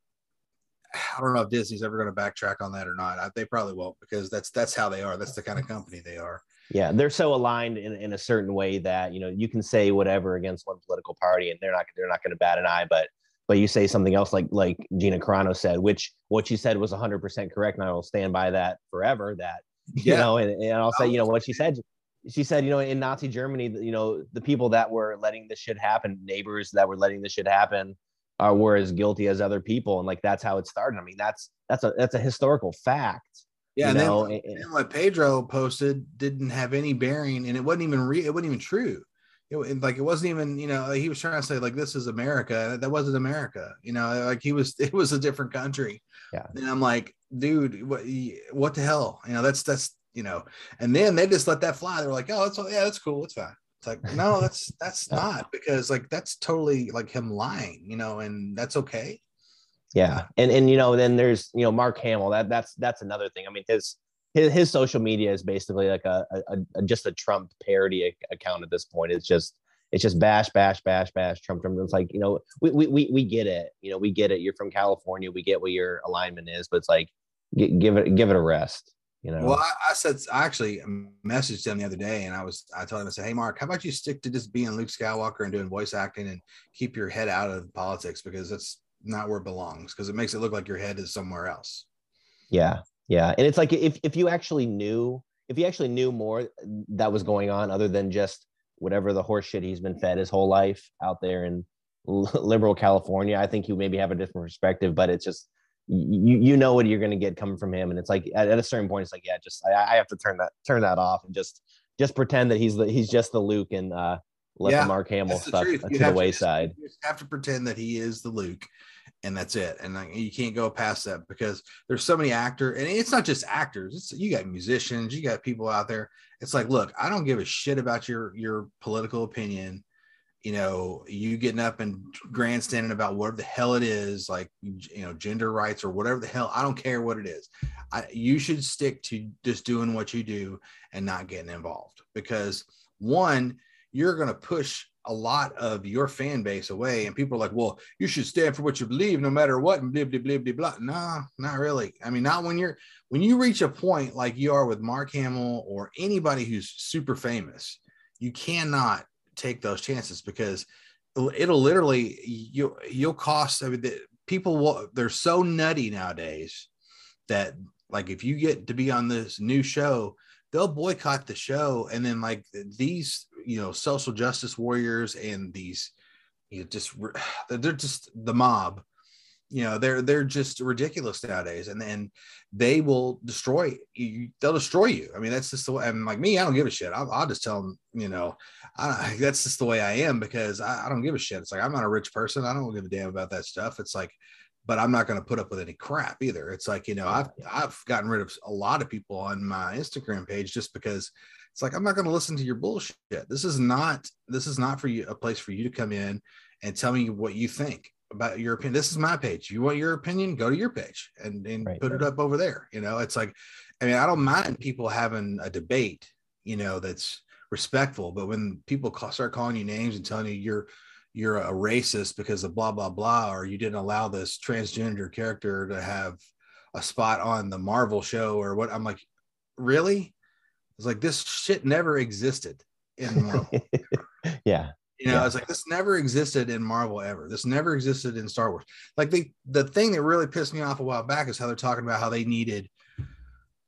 I don't know if Disney's ever going to backtrack on that or not. I, they probably won't because that's that's how they are. That's the kind of company they are. Yeah, they're so aligned in, in a certain way that you know you can say whatever against one political party and they're not they're not going to bat an eye, but but you say something else like like Gina Carano said, which what she said was 100 percent correct, and I will stand by that forever. That you yeah. know, and, and I'll say you know what she said. She said, you know, in Nazi Germany, you know, the people that were letting this shit happen, neighbors that were letting this shit happen, uh, were as guilty as other people, and like that's how it started. I mean, that's that's a that's a historical fact. Yeah, and then, and what Pedro posted didn't have any bearing, and it wasn't even real. It wasn't even true. it, like it wasn't even you know he was trying to say like this is america that wasn't america you know like he was it was a different country yeah and i'm like dude what what the hell you know that's that's you know and then they just let that fly they're like oh that's yeah that's cool it's fine it's like no that's that's not because like that's totally like him lying you know and that's okay yeah and and you know then there's you know mark hamill that that's that's another thing i mean his his, his social media is basically like a, a, a just a Trump parody account at this point. It's just it's just bash, bash, bash, bash, Trump, Trump. It's like, you know, we, we, we, we get it. You know, we get it. You're from California. We get what your alignment is, but it's like, give it, give it a rest. You know? Well, I, I said, I actually messaged him the other day and I was, I told him, I said, Hey, Mark, how about you stick to just being Luke Skywalker and doing voice acting and keep your head out of politics because that's not where it belongs because it makes it look like your head is somewhere else. Yeah. Yeah, and it's like if if you actually knew if you actually knew more that was going on other than just whatever the horse shit he's been fed his whole life out there in liberal California, I think you maybe have a different perspective. But it's just you you know what you're going to get coming from him, and it's like at, at, a certain point, it's like yeah, just I, I have to turn that turn that off and just just pretend that he's the he's just the Luke and uh, let yeah, the Mark Hamill stuff to the wayside. To, you have to pretend that he is the Luke and that's it. And like, you can't go past that because there's so many actors, and it's not just actors. It's you got musicians, you got people out there. It's like, look, I don't give a shit about your your political opinion. You know, you getting up and grandstanding about whatever the hell it is, like you know, gender rights or whatever the hell. I don't care what it is. I, you should stick to just doing what you do and not getting involved because one, you're going to push a lot of your fan base away and people are like well you should stand for what you believe no matter what and blah blah blah blah blah no not really i mean not when you're when you reach a point like you are with mark hamill or anybody who's super famous you cannot take those chances because it'll literally you you'll cost i mean the, people will they're so nutty nowadays that like if you get to be on this new show they'll boycott the show. And then like these you know social justice warriors and these you know just they're just the mob you know they're they're just ridiculous nowadays and then they will destroy you they'll destroy you. I mean that's just the way i'm like me i don't give a shit. I'll, I'll just tell them you know I, that's just the way i am because I, I don't give a shit. It's like i'm not a rich person. I don't give a damn about that stuff. It's like but I'm not going to put up with any crap either. It's like, you know, I've, I've gotten rid of a lot of people on my Instagram page just because it's like, I'm not going to listen to your bullshit. This is not, this is not for you, a place for you to come in and tell me what you think about your opinion. This is my page. You want your opinion, go to your page and, and right. put it up over there. You know, it's like, I mean, I don't mind people having a debate, you know, that's respectful, but when people call, start calling you names and telling you you're, you're a racist because of blah blah blah or you didn't allow this transgender character to have a spot on the marvel show or what i'm like really it's like this shit never existed in marvel yeah you know yeah. it's like this never existed in marvel ever. This never existed in star wars. Like the the thing that really pissed me off a while back is how they're talking about how they needed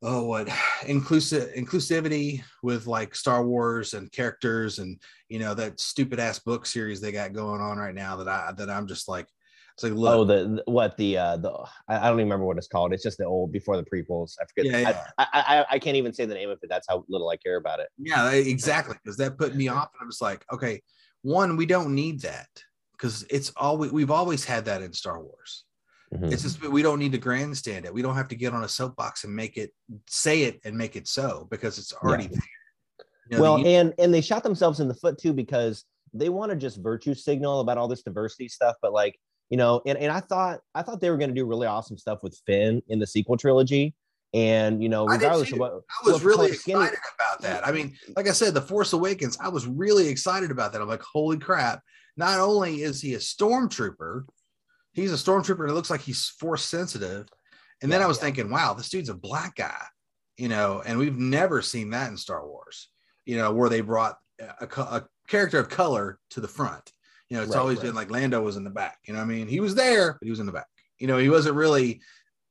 oh what inclusive inclusivity with like Star Wars and characters and you know that stupid ass book series they got going on right now that I that I'm just like it's like look, oh the what the uh the I don't even remember what it's called. It's just the old before the prequels. I forget. Yeah, yeah. I, I, I can't even say the name of it. That's how little I care about it. Yeah exactly. Because that put me off and I'm just like okay one we don't need that because it's always we've always had that in Star Wars Mm-hmm. It's just we don't need to grandstand it. We don't have to get on a soapbox and make it say it and make it so because it's already yeah. there. You know, well, the, and and they shot themselves in the foot too because they want to just virtue signal about all this diversity stuff, but like you know, and, and I thought I thought they were going to do really awesome stuff with Finn in the sequel trilogy. And you know, regardless of what I was really excited about that. I mean, mm-hmm. like I said, The Force Awakens, I was really excited about that. I'm like, holy crap! Not only is he a stormtrooper, he's a stormtrooper and it looks like he's force sensitive. And then I was yeah. thinking, wow, this dude's a black guy, you know, and we've never seen that in Star Wars, you know, where they brought a, a character of color to the front. You know, it's right, always right. been like Lando was in the back. You know, I mean, he was there, but he was in the back. You know, he wasn't really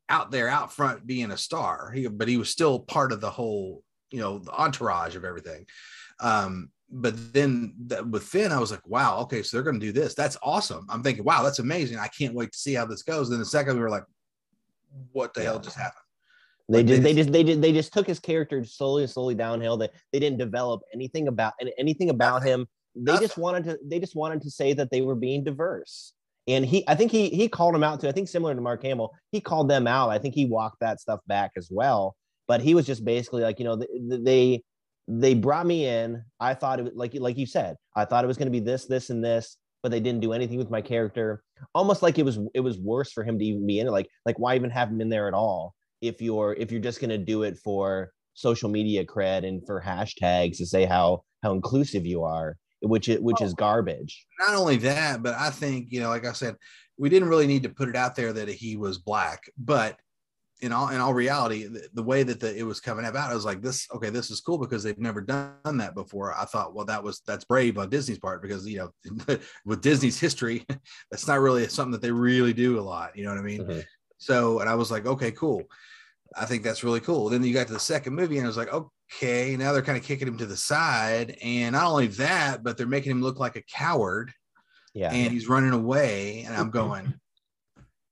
out there out front being a star. He, but he was still part of the whole, you know, the entourage of everything. Um, but then with Finn, I was like, wow, okay, so they're going to do this. That's awesome. I'm thinking, wow, that's amazing. I can't wait to see how this goes. Then the second, we were like, what the yeah. hell just happened? They just, they just, they just, they just took his character slowly and slowly downhill. They, they didn't develop anything about anything about him they just wanted to they just wanted to say that they were being diverse and he i think he he called him out too. I think similar to mark hamill he called them out. I think he walked that stuff back as well. But he was just basically like you know they they brought me in. I thought it was like like you said i thought it was going to be this this and this but they didn't do anything with my character. Almost like it was it was worse for him to even be in it. Like like why even have him in there at all if you're if you're just going to do it for social media cred and for hashtags to say how how inclusive you are which is which is garbage. Not only that, but I think you know, like I said, we didn't really need to put it out there that he was black, but in all in all reality, the, the way that the, it was coming about, I was like, this okay, this is cool because they've never done that before. I thought, well, that was that's brave on Disney's part because you know, with Disney's history, that's not really something that they really do a lot. You know what I mean? Mm-hmm. So, and I was like, okay, cool. I think that's really cool. Then you got to the second movie, and I was like, okay, now they're kind of kicking him to the side. And not only that, but they're making him look like a coward. Yeah. And he's running away. And I'm going,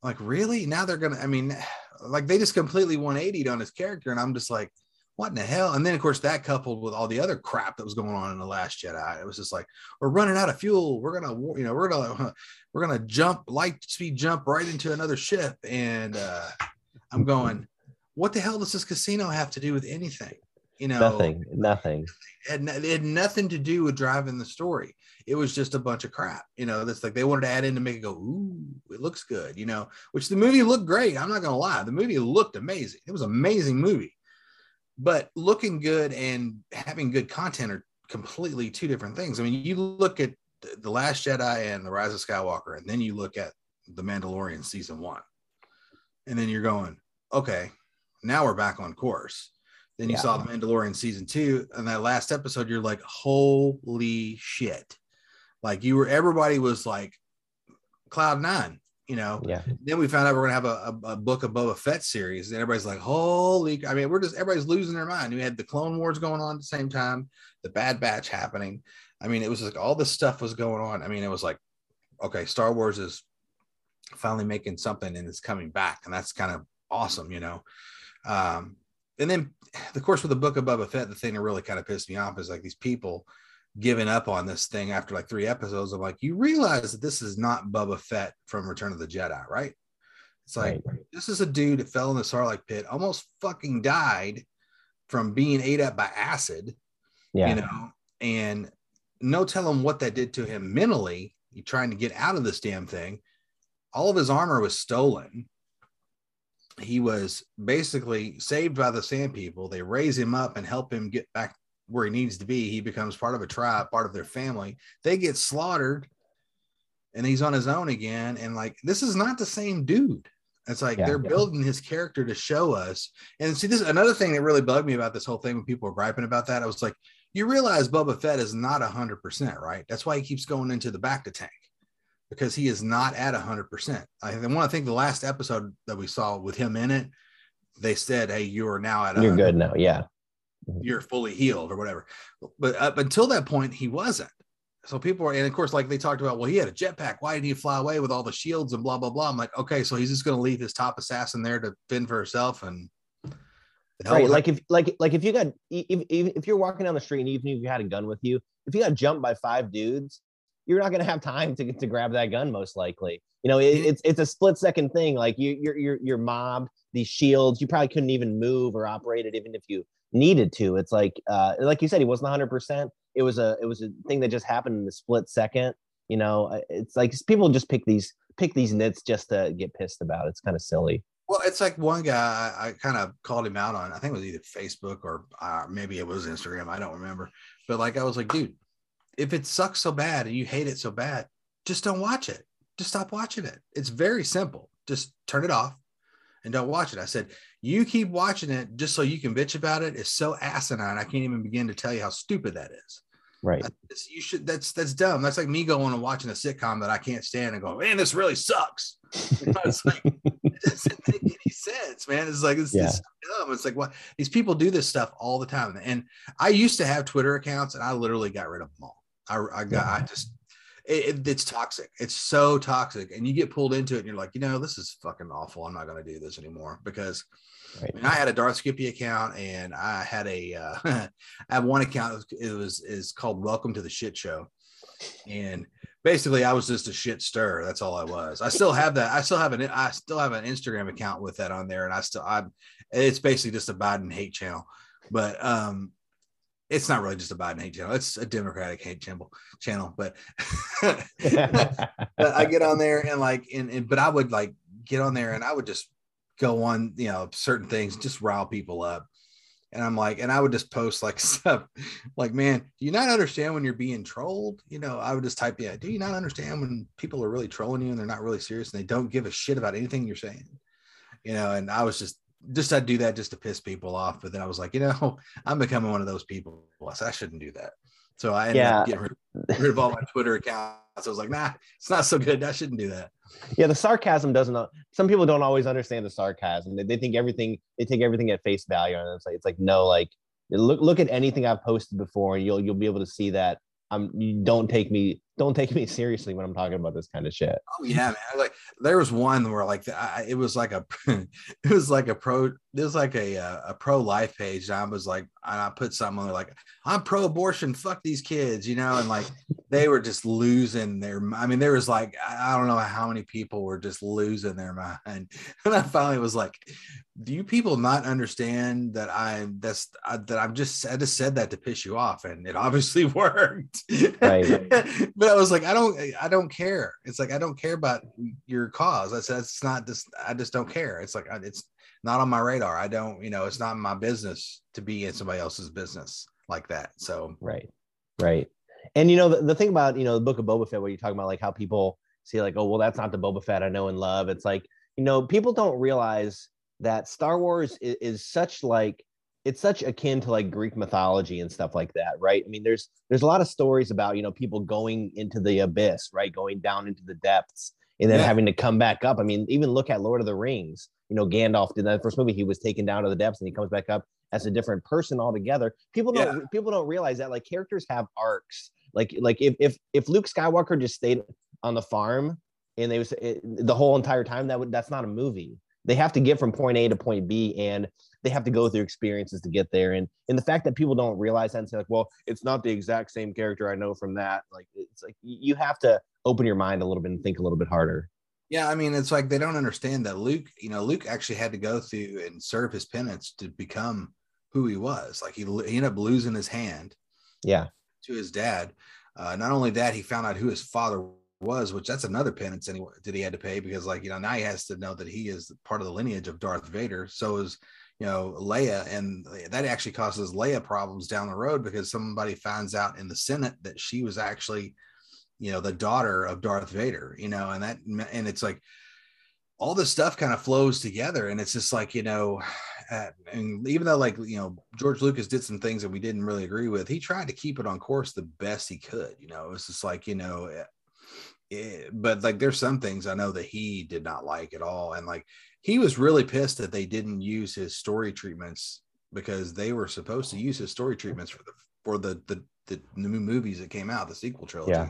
like, really? Now they're going to, I mean, like they just completely 180'd on his character. And I'm just like, what in the hell? And then, of course, that coupled with all the other crap that was going on in the Last Jedi, it was just like we're running out of fuel. We're gonna, you know, we're gonna, we're gonna jump light speed jump right into another ship. And uh, I'm going, what the hell does this casino have to do with anything? You know, nothing, nothing. Had, it had nothing to do with driving the story. It was just a bunch of crap. You know, that's like they wanted to add in to make it go, ooh, it looks good. You know, which the movie looked great. I'm not gonna lie, the movie looked amazing. It was an amazing movie, but looking good and having good content are completely two different things. I mean, you look at the Last Jedi and the Rise of Skywalker, and then you look at the Mandalorian season one, and then you're going, okay, now we're back on course. Then you yeah. saw the Mandalorian season two, and that last episode, you're like, holy shit. Like you were, everybody was like cloud nine, you know? Yeah. Then we found out we're gonna have a, a, a, book of Boba Fett series, and everybody's like, holy, I mean, we're just everybody's losing their mind. We had the Clone Wars going on at the same time, the Bad Batch happening. I mean, it was like all this stuff was going on. I mean, it was like, okay, Star Wars is finally making something and it's coming back, and that's kind of awesome, you know. Um, and then, of course, with the book of Boba Fett, the thing that really kind of pissed me off is like these people giving up on this thing after like three episodes. I'm like, you realize that this is not Boba Fett from Return of the Jedi, right? It's like right. this is a dude that fell in the Sarlacc pit, almost fucking died from being ate up by acid. Yeah. You know, and no telling what that did to him mentally. He trying to get out of this damn thing. All of his armor was stolen he was basically saved by the sand people. They raise him up and help him get back where he needs to be. He becomes part of a tribe, part of their family. They get slaughtered and he's on his own again. And like, this is not the same dude. It's like yeah, they're yeah. building his character to show us. And see, this another thing that really bugged me about this whole thing when people were griping about that. I was like, you realize Boba Fett is not a hundred percent, right? That's why he keeps going into the bacta tank because he is not at 100%. I want to think the last episode that we saw with him in it, they said, Hey, you are now at, you're good now. Yeah. You're fully healed or whatever. But up until that point, he wasn't. So people are, and of course, like they talked about, well, he had a jetpack. Why did he fly away with all the shields and blah, blah, blah? I'm like, okay, so he's just going to leave his top assassin there to fend for herself. And right. Like if, like, like if you got, if, if you're walking down the street and even if you had a gun with you, if you got jumped by five dudes, you're not going to have time to, to grab that gun most likely you know it, it's it's a split second thing like you you're you're, you're mobbed these shields you probably couldn't even move or operate it even if you needed to it's like uh like you said he wasn't 100% it was a it was a thing that just happened in the split second you know it's like people just pick these pick these nits just to get pissed about it's kind of silly well, it's like one guy I, I kind of called him out on. I think it was either Facebook or uh, maybe it was Instagram. I don't remember. But like I was like, dude, if it sucks so bad and you hate it so bad, just don't watch it. Just stop watching it. It's very simple. Just turn it off and don't watch it. I said, you keep watching it just so you can bitch about it. it is so asinine. I can't even begin to tell you how stupid that is. Right. you should. That's that's dumb. That's like me going and watching a sitcom that I can't stand and go, man, this really sucks. it's like it doesn't make any sense, man. It's like it's, yeah. it's dumb. It's like what these people do this stuff all the time. And I used to have Twitter accounts, and I literally got rid of them all. I, I got, I just, it, it's toxic. It's so toxic. And you get pulled into it and you're like, you know, this is fucking awful. I'm not going to do this anymore because right. I, mean, I, had a Darth Skippy account and I had a, uh, I have one account. It was, is called welcome to the shit show. and basically I was just a shit stir. That's all I was. I still have that. I still have an I still have an Instagram account with that on there, and I still I'm. It's basically just a Biden hate channel, but um, it's not really just a Biden hate channel. It's a Democratic hate channel channel. But, but I get on there and like and, and but I would like get on there and I would just go on you know certain things just rile people up and I'm like, and I would just post like stuff like, man, do you not understand when you're being trolled? You know, I would just type, yeah, do you not understand when people are really trolling you and they're not really serious and they don't give a shit about anything you're saying? You know, and I was just, just I'd do that just to piss people off. But then I was like, you know, I'm becoming one of those people. I I shouldn't do that. So I ended yeah. up getting rid, rid of all my Twitter accounts. I was like, nah, it's not so good. I shouldn't do that. Yeah, the sarcasm doesn't. Some people don't always understand the sarcasm. They, they think everything. They take everything at face value, and it's like it's like no, like look look at anything I've posted before, and you'll you'll be able to see that I'm. You don't take me don't take me seriously when I'm talking about this kind of shit. Oh yeah, man. Like there was one where like I, it was like a it was like a pro it was like a uh, a, a pro life page. And I was like and I put something on there like I'm pro abortion. Fuck these kids, you know, and like they were just losing their. I mean, there was like I don't know how many people were just losing their mind, and I finally was like, "Do you people not understand that I'm that's I, that I'm just I just said that to piss you off, and it obviously worked." Right. But I was like, I don't I don't care. It's like I don't care about your cause. I said it's not just I just don't care. It's like it's not on my radar. I don't you know it's not my business to be in somebody else's business like that. So right, right. And you know the, the thing about you know the book of Boba Fett, where you talk about like how people see like, oh well, that's not the Boba Fett I know and love. It's like you know people don't realize that Star Wars is, is such like it's such akin to like Greek mythology and stuff like that, right? I mean, there's there's a lot of stories about you know people going into the abyss, right, going down into the depths, and then yeah. having to come back up. I mean, even look at Lord of the Rings. You know, Gandalf did that first movie. He was taken down to the depths, and he comes back up as a different person altogether. People don't yeah. people don't realize that like characters have arcs. Like like if if if Luke Skywalker just stayed on the farm and they was it, the whole entire time that would that's not a movie. They have to get from point A to point B, and they have to go through experiences to get there. And and the fact that people don't realize that and say like, well, it's not the exact same character I know from that. Like it's like you have to open your mind a little bit and think a little bit harder. Yeah, I mean, it's like they don't understand that Luke, you know, Luke actually had to go through and serve his penance to become who he was. Like he, he ended up losing his hand. Yeah. To his dad. Uh, not only that, he found out who his father was, which that's another penance anyway that he had to pay because, like, you know, now he has to know that he is part of the lineage of Darth Vader. So is, you know, Leia, and that actually causes Leia problems down the road because somebody finds out in the Senate that she was actually, you know, the daughter of Darth Vader, you know, and that, and it's like all this stuff kind of flows together, and it's just like, you know, and even though like you know George Lucas did some things that we didn't really agree with, he tried to keep it on course the best he could. You know, it's just like you know, it, but like there's some things I know that he did not like at all, and like he was really pissed that they didn't use his story treatments because they were supposed to use his story treatments for the for the the, the new movies that came out, the sequel trilogy, yeah.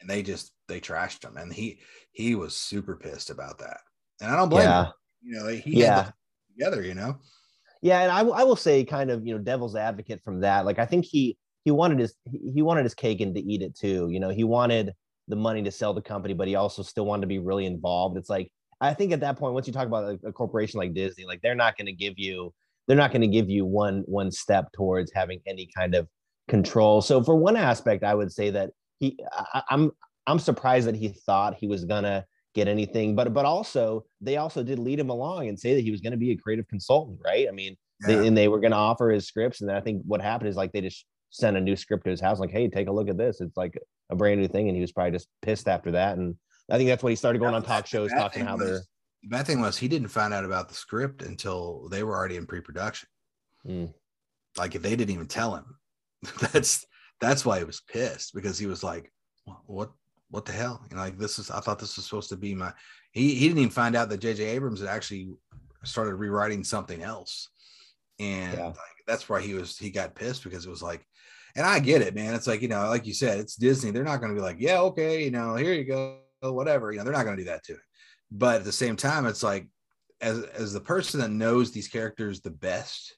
and they just they trashed him, and he he was super pissed about that, and I don't blame yeah. him. You know, he yeah. together, you know. Yeah, and I, I will say, kind of, you know, devil's advocate from that. Like, I think he he wanted his he wanted his cake and to eat it too. You know, he wanted the money to sell the company, but he also still wanted to be really involved. It's like I think at that point, once you talk about a, a corporation like Disney, like they're not going to give you they're not going to give you one one step towards having any kind of control. So for one aspect, I would say that he I, I'm I'm surprised that he thought he was gonna get anything, but but also they also did lead him along and say that he was going to be a creative consultant, right? I mean, yeah. they, and they were going to offer his scripts, and then I think what happened is like they just sent a new script to his house, like, hey, take a look at this. It's like a brand new thing, and he was probably just pissed after that, and I think that's when he started going on talk shows talking how they're. The bad thing was he didn't find out about the script until they were already in pre-production. Mm. Like if they didn't even tell him, that's that's why he was pissed because he was like, "What? What the hell? You know, like this is. I thought this was supposed to be my." He he didn't even find out that J.J. Abrams had actually started rewriting something else, and yeah. like, that's why he was he got pissed because it was like, and I get it, man. It's like you know, like you said, it's Disney. They're not going to be like, yeah, okay, you know, here you go, whatever. You know, they're not going to do that to it. But at the same time, it's like as as the person that knows these characters the best,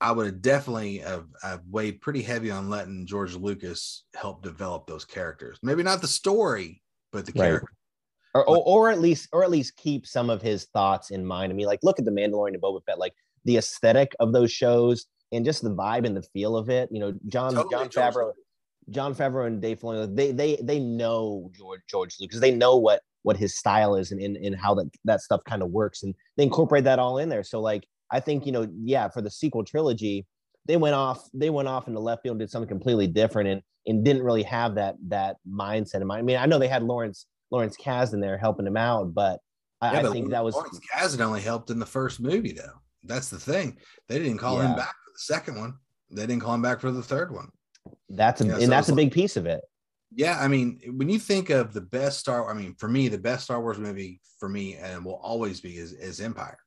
I would have definitely have, have weighed pretty heavy on letting George Lucas help develop those characters. Maybe not the story, but the Right. character. or, or, or at least or at least keep some of his thoughts in mind. I mean, like look at the Mandalorian and Boba Fett, like the aesthetic of those shows and just the vibe and the feel of it. You know, Jon Totally Jon Favreau, Jon Favreau and Dave Filoni, they they they know George George Lucas. They know what what his style is and and, and how that that stuff kind of works, and they incorporate that all in there. So like I think you know, yeah, for the sequel trilogy, they went off they went off into left field, and did something completely different, and and didn't really have that that mindset in mind. I mean, I know they had Lawrence Lawrence Kasdan there helping him out, but I, Yeah, I but think that was Lawrence Kasdan only helped in the first movie, though. That's the thing. They didn't call him back the second one. They didn't call him back for the third one. that's a, Yeah, so and that's a big piece of it. Yeah, I mean, when you think of the best Star, I mean, for me, the best Star Wars movie for me and will always be is, is Empire,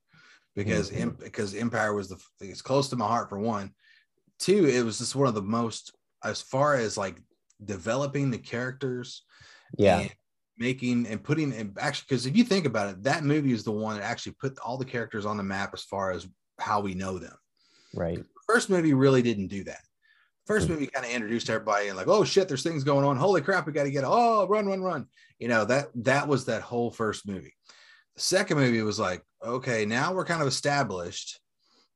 because Mhm. Em- because Empire was the it's close to my heart for one. Two, it was just one of the most as far as like developing the characters, Yeah, and making and putting and actually because if you think about it, that movie is the one that actually put all the characters on the map as far as how we know them right. First movie really didn't do that. First Hmm. movie kind of introduced everybody and like, oh shit, there's things going on. Holy crap, we got to get oh run, run, run. You know that that was that whole first movie. The second movie was like, okay, now we're kind of established.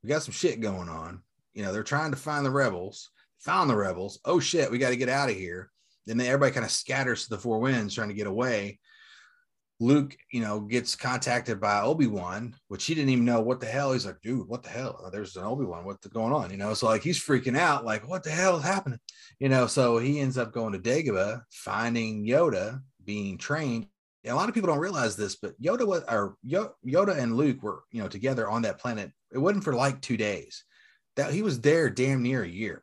We got some shit going on. You know, they're trying to find the rebels. Found the rebels. Oh shit, we got to get out of here. Then they, everybody kind of scatters to the four winds trying to get away. Luke, you know, gets contacted by Obi Wan, which he didn't even know what the hell. He's like, dude, what the hell? Oh, There's an Obi Wan. What's going on? You know, so like he's freaking out, like, what the hell is happening? You know, so he ends up going to Dagobah, finding Yoda being trained. And a lot of people don't realize this, but Yoda was, or Yo- Yoda and Luke were, you know, together on that planet. It wasn't for like two days. That he was there damn near a year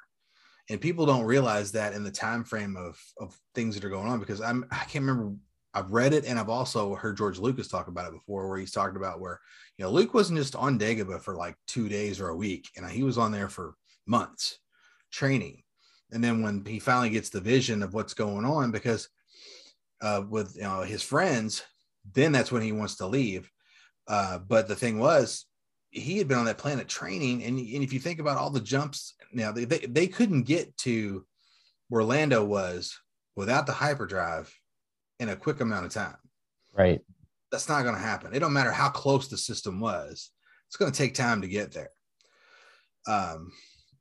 and people don't realize that in the time frame of of things that are going on because i'm i can't remember i've read it and i've also heard george lucas talk about it before where he's talked about where you know luke wasn't just on dagobah for like two days or a week and he was on there for months training. And then when he finally gets the vision of what's going on because uh with you know his friends then that's when he wants to leave. Uh but the thing was he had been on that planet training and, and if you think about all the jumps now they, they, they couldn't get to where lando was without the hyperdrive in a quick amount of time Right. that's not going to happen it don't matter how close the system was it's going to take time to get there um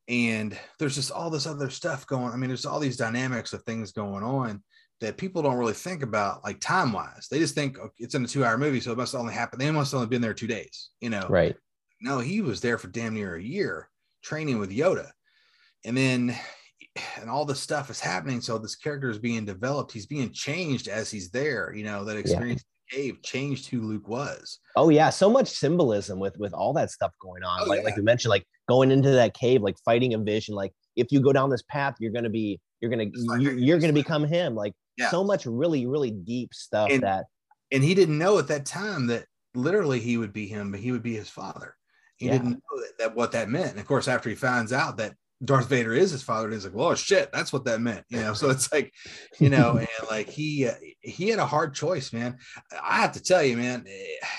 and there's just all this other stuff going i mean there's all these dynamics of things going on that people don't really think about like time wise they just think okay, it's in a two hour movie so it must only happen they must only been there two days you know Right. no, he was there for damn near a year training with Yoda. And then and all this stuff is happening. So this character is being developed. He's being changed as he's there. You know, that experience in the cave changed who Luke was. Oh yeah, so much symbolism with with all that stuff going on. Oh, like yeah. like we mentioned, like going into that cave, like fighting a vision. Like if you go down this path, you're gonna be you're gonna like- you're, you're gonna become him. Like Yeah. so much really really deep stuff And- that And he didn't know at that time that literally he would be him, but he would be his father. He Yeah. didn't know that, that what that meant. And of course, after he finds out that Darth Vader is his father, he's like, "Well, shit, that's what that meant," you know. So it's like, you know, and like he uh, he had a hard choice, man. I have to tell you, man,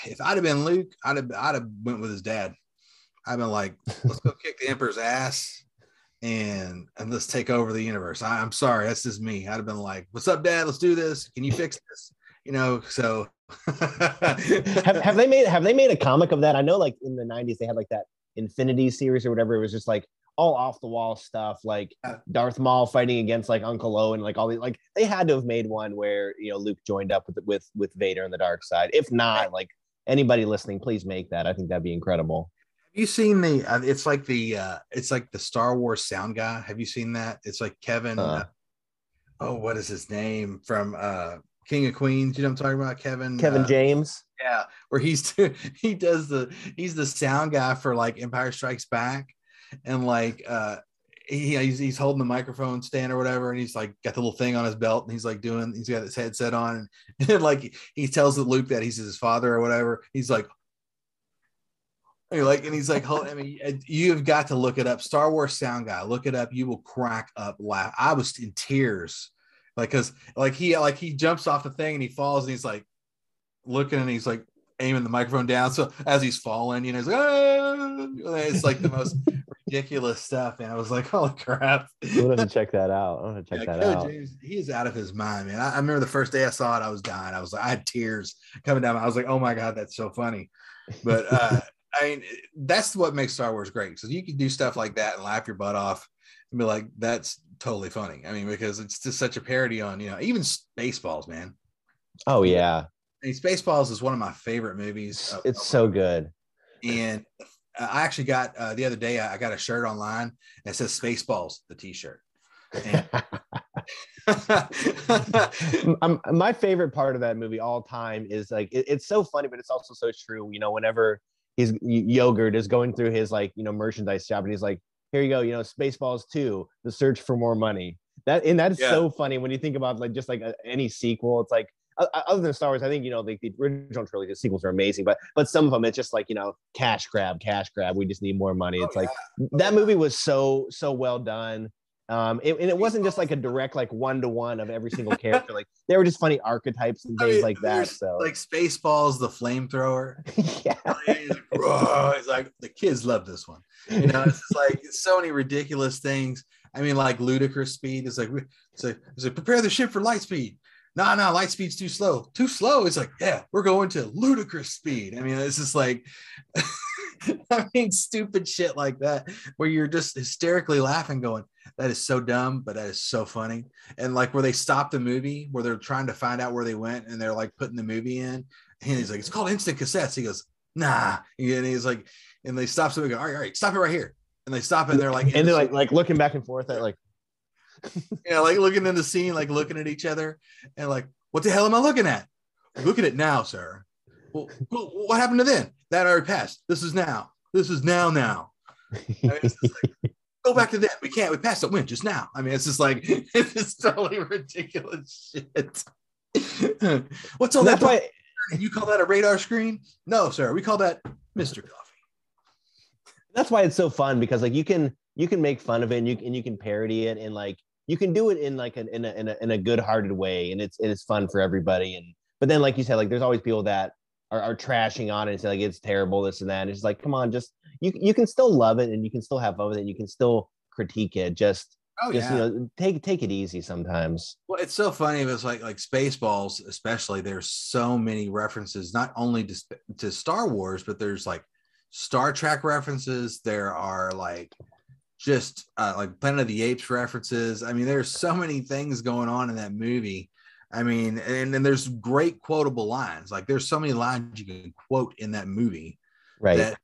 if I'd have been Luke, I'd have I'd have went with his dad. I've been like, let's go kick the Emperor's ass and and let's take over the universe. I, I'm sorry, that's just me. I'd have been like, "What's up, Dad? Let's do this. Can you fix this?" You know. So have, have they made have they made a comic of that? I know like in the 90s they had like that Infinity series or whatever. It was just like all off the wall stuff, like Darth Maul fighting against like Uncle Owen, like all these like they had to have made one where you know Luke joined up with with with Vader and the dark side. If not, like anybody listening, please make that. I think that'd be incredible. Have you seen the? Uh, it's like the. uh It's like the Star Wars sound guy. Have you seen that? It's like Kevin. Uh. Uh, oh, what is his name from uh King of Queens? You know what I'm talking about, Kevin. Kevin uh, James. Yeah, where he's he does the he's the sound guy for like Empire Strikes Back, and like uh he, he's, he's holding the microphone stand or whatever, and he's like got the little thing on his belt, and he's like doing he's got his headset on, and, and like he tells the Luke that he's his father or whatever. He's like. like, and he's like, hold, I mean, you've got to look it up. Star Wars sound guy, look it up. You will crack up laugh. I was in tears, like, cause like he, like he jumps off the thing and he falls and he's like, looking and he's like aiming the microphone down. So as he's falling, you know, he's like, "Ah!" it's like the most ridiculous stuff, and I was like, "Holy crap!" I want to check that out. I want to check yeah, that out. James, he is out of his mind, man. I, I, remember the first day I saw it, I was dying. I was like, I had tears coming down. I was like, "Oh my god, that's so funny!" But uh, I mean, that's what makes Star Wars great. So you can do stuff like that and laugh your butt off and be like, "That's totally funny." I mean, because it's just such a parody on you know even Spaceballs, man. Oh yeah, I mean, Spaceballs is one of my favorite movies. Of, it's of so good. And I actually got uh, the other day. I got a shirt online that says Spaceballs, the T-shirt. my favorite part of that movie all time is like it, it's so funny, but it's also so true. You know, whenever his yogurt is going through his like you know merchandise shop, and he's like, "Here you go, you know, Spaceballs two, the search for more money." That and that is yeah. so funny when you think about like just like a, any sequel. It's like other than Star Wars, I think you know the, the original trilogy, the sequels are amazing, but but some of them it's just like you know cash grab, cash grab. We just need more money. Oh, it's like yeah. that movie was so so well done. Um, it, and it wasn't just like a direct like one to one of every single character. Like they were just funny archetypes and things I mean, like that. So like Spaceballs, the flamethrower. yeah, he's like, it's like the kids love this one. You know, it's like so many ridiculous things. I mean, like ludicrous speed. It's like it's like, it's like prepare the ship for light speed no, nah, no, nah, light speed's too slow. Too slow. It's like, yeah, we're going to ludicrous speed. I mean, it's just like, I mean, stupid shit like that, where you're just hysterically laughing, going, that is so dumb, but that is so funny. And like where they stop the movie, where they're trying to find out where they went and they're like putting the movie in. And he's like, it's called instant cassettes. He goes, nah. And he's like, and they stop something, go, all right, all right, stop it right here. And they stop it and they're like, and they're like, like looking back and forth at like, yeah, like looking in the scene, like looking at each other, and like, what the hell am I looking at? Look at it now, sir. Well, what happened to then? That already passed. This is now. This is now. Now. I mean, like, go back to then. We can't. We passed the win just now. I mean, it's just like it's just totally ridiculous shit. What's all that? That's why you call that a radar screen? No, sir. We call that Mr. Coffee. That's why it's so fun because like you can you can make fun of it and you and you can parody it and like you can do it in like an, in a in a, in a good hearted way and it's it's fun for everybody and but then like you said like there's always people that are, are trashing on it and say like it's terrible this and that and it's like come on just you you can still love it and you can still have fun with it and you can still critique it just Oh just, yeah. You know, take take it easy sometimes. Well, it's so funny. It's like like Spaceballs, especially. There's so many references, not only to to Star Wars, but there's like Star Trek references. There are like just uh, like Planet of the Apes references. I mean, there's so many things going on in that movie. I mean, and then there's great quotable lines. Like there's so many lines you can quote in that movie. Right. That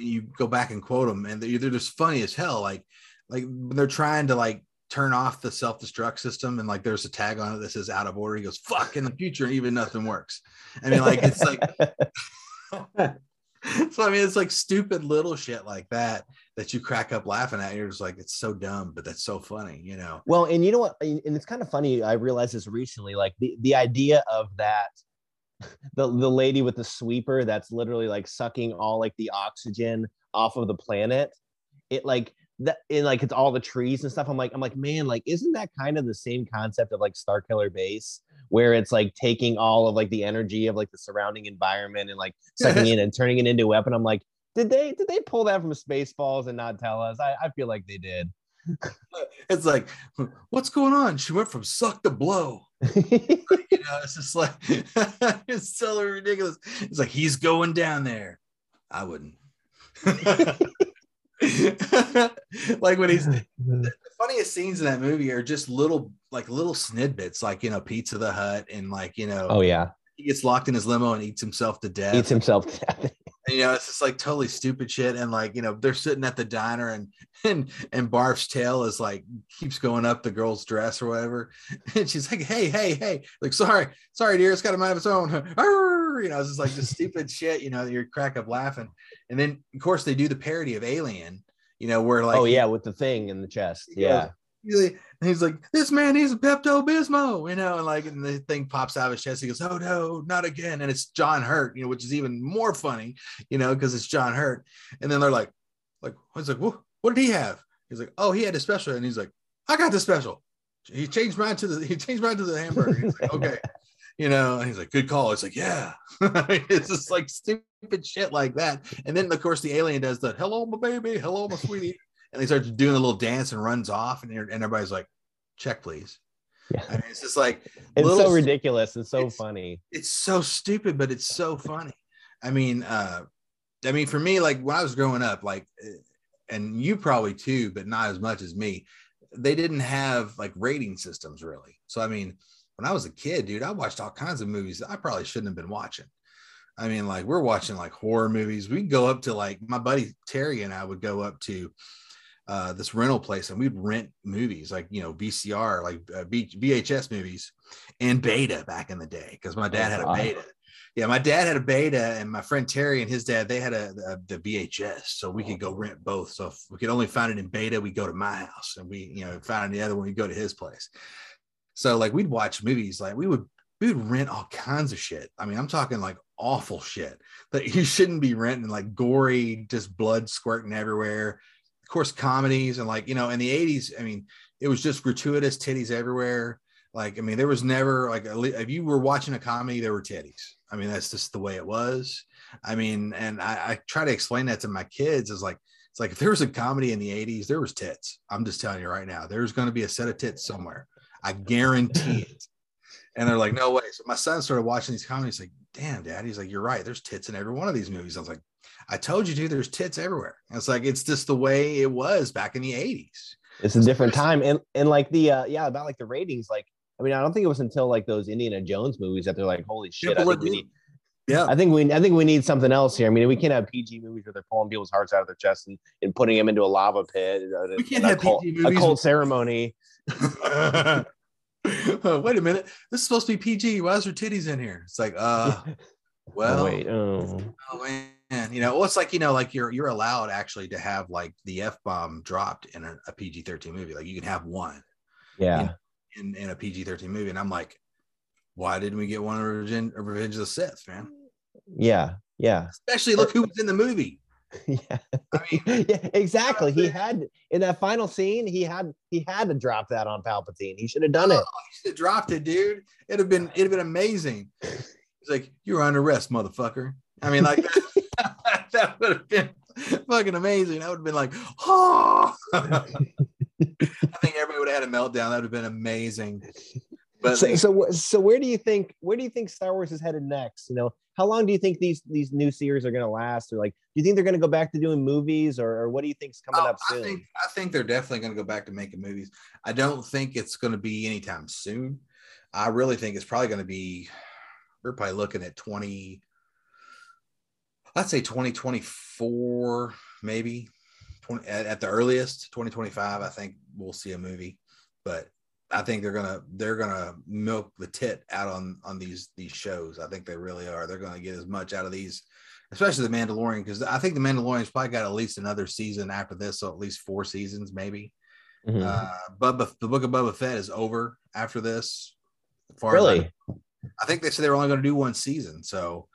you go back and quote them, and they're, they're just funny as hell. Like, like they're trying to like turn off the self destruct system, and like there's a tag on it that says "out of order." He goes, "Fuck!" In the future, even nothing works. I mean, like it's like. so I mean, it's like stupid little shit like that that you crack up laughing at. You're just like, it's so dumb, but that's so funny, you know. Well, and you know what? And it's kind of funny. I realized this recently. Like the the idea of that, the the lady with the sweeper that's literally like sucking all like the oxygen off of the planet. It like that in like it's all the trees and stuff. I'm like, I'm like, man, like, isn't that kind of the same concept of like Star Killer Base? where it's like taking all of like the energy of like the surrounding environment and like sucking in and turning it into a weapon. I'm like, did they did they pull that from Spaceballs and not tell us? I, I feel like they did. it's like, what's going on? She went from suck to blow. you know, it's just like it's so ridiculous. It's like he's going down there. I wouldn't. like when he's the funniest scenes in that movie are just little like little snidbits, like you know, Pizza the Hut and like you know, oh yeah, he gets locked in his limo and eats himself to death. Eats himself to death. And, you know, it's just like totally stupid shit. And like, you know, they're sitting at the diner and and and Barf's tail is like keeps going up the girl's dress or whatever. And she's like, hey, hey, hey, like, sorry, sorry, dear, it's got a mind of its own. you know, it's just like the stupid shit, you know, you crack up laughing. And then of course they do the parody of Alien, you know, where like Oh yeah, with the thing in the chest. Yeah. Goes, he's like, this man needs a Pepto Bismol, you know, and like, and the thing pops out of his chest. He goes, oh no, not again. And it's John Hurt, you know, which is even more funny, you know, because it's John Hurt. And then they're like, like, he's like, what, what did he have? He's like, oh, he had a special. And he's like, I got the special. He changed mine to the, he changed mine to the hamburger. He's like, okay. You know, and he's like, good call. It's like, yeah. it's just like stupid shit like that. And then, of course, the alien does the hello, my baby, hello, my sweetie and he starts doing a little dance and runs off, and, and everybody's like, "Check, please." Yeah. I mean, it's just like it's little- so ridiculous. It's so it's- funny. it's so stupid, but it's so funny. I mean, uh, I mean, for me, like when I was growing up, like, uh, and you probably too, but not as much as me. They didn't have like rating systems really. So I mean, when I was a kid, dude, I watched all kinds of movies that I probably shouldn't have been watching. I mean, like we're watching like horror movies. We go up to like my buddy Terry and I would go up to uh, this rental place and we'd rent movies like you know VCR, like uh, VHS movies, and Beta back in the day because my dad had a. Beta. Yeah, my dad had a Beta, and my friend Terry and his dad they had a, a the VHS, so we could go rent both. So if we could only find it in Beta, we go to my house, and we you know found the other one, we go to his place. So like we'd watch movies, like we would we would rent all kinds of shit. I mean, I'm talking like awful shit that you shouldn't be renting, like gory, just blood squirting everywhere. Course, comedies and like you know, in the '80s, I mean, it was just gratuitous titties everywhere. Like, I mean, there was never like if you were watching a comedy, there were titties. I mean, that's just the way it was. I mean, and I, I try to explain that to my kids is like it's like if there was a comedy in the '80s, there was tits. I'm just telling you right now, there's going to be a set of tits somewhere. I guarantee it. And they're like, no way. So my son started watching these comedies, like, damn, dad. He's like, you're right. There's tits in every one of these movies. I was like, I told you, dude, there's tits everywhere. And it's like, it's just the way it was back in the 80s. It's a different time, and and like the uh, yeah about like the ratings. Like I mean, I don't think it was until like those Indiana Jones movies that they're like, holy shit! I think we need. Yeah. I think we I think we need something else here. I mean, we can't have PG movies where they're pulling people's hearts out of their chest and, and putting them into a lava pit. We can't a have cult, PG a movies cult with- ceremony. Wait a minute. This is supposed to be PG. Why is there titties in here? It's like, uh, well, oh, wait, oh. oh man, you know, well, it's like you know, like you're you're allowed actually to have like the f bomb dropped in a, a PG thirteen movie. Like you can have one yeah. in in a PG thirteen movie, and I'm like, why didn't we get one of Revenge, of Revenge of the Sith, man? Yeah, yeah, Especially look who was in the movie. yeah, I mean, yeah. Exactly. He had in that final scene. He had he had to drop that on Palpatine. He should have done oh, it. He should have dropped it, dude. It'd have been it'd have been amazing. He's like, you're under arrest, motherfucker. I mean, like that would have been fucking amazing. That would have been like, oh. I think everybody would have had a meltdown. That would have been amazing. But so, so so where do you think where do you think Star Wars is headed next? You know, how long do you think these these new series are going to last? Or like, do you think they're going to go back to doing movies, or, or what do you think's coming Oh, up I soon? think I think they're definitely going to go back to making movies. I don't think it's going to be anytime soon. I really think it's probably going to be. We're probably looking at twenty. I'd say twenty twenty four, maybe. 20, at, at the earliest, twenty twenty five. I think we'll see a movie, but I think they're gonna they're gonna milk the tit out on on these these shows. I think they really are. They're gonna get as much out of these especially the Mandalorian, because I think the Mandalorian's probably got at least another season after this, so at least four seasons, maybe. Mhm. Uh, Boba, the Book of Boba Fett is over after this. as I- think they said they were only going to do one season. So,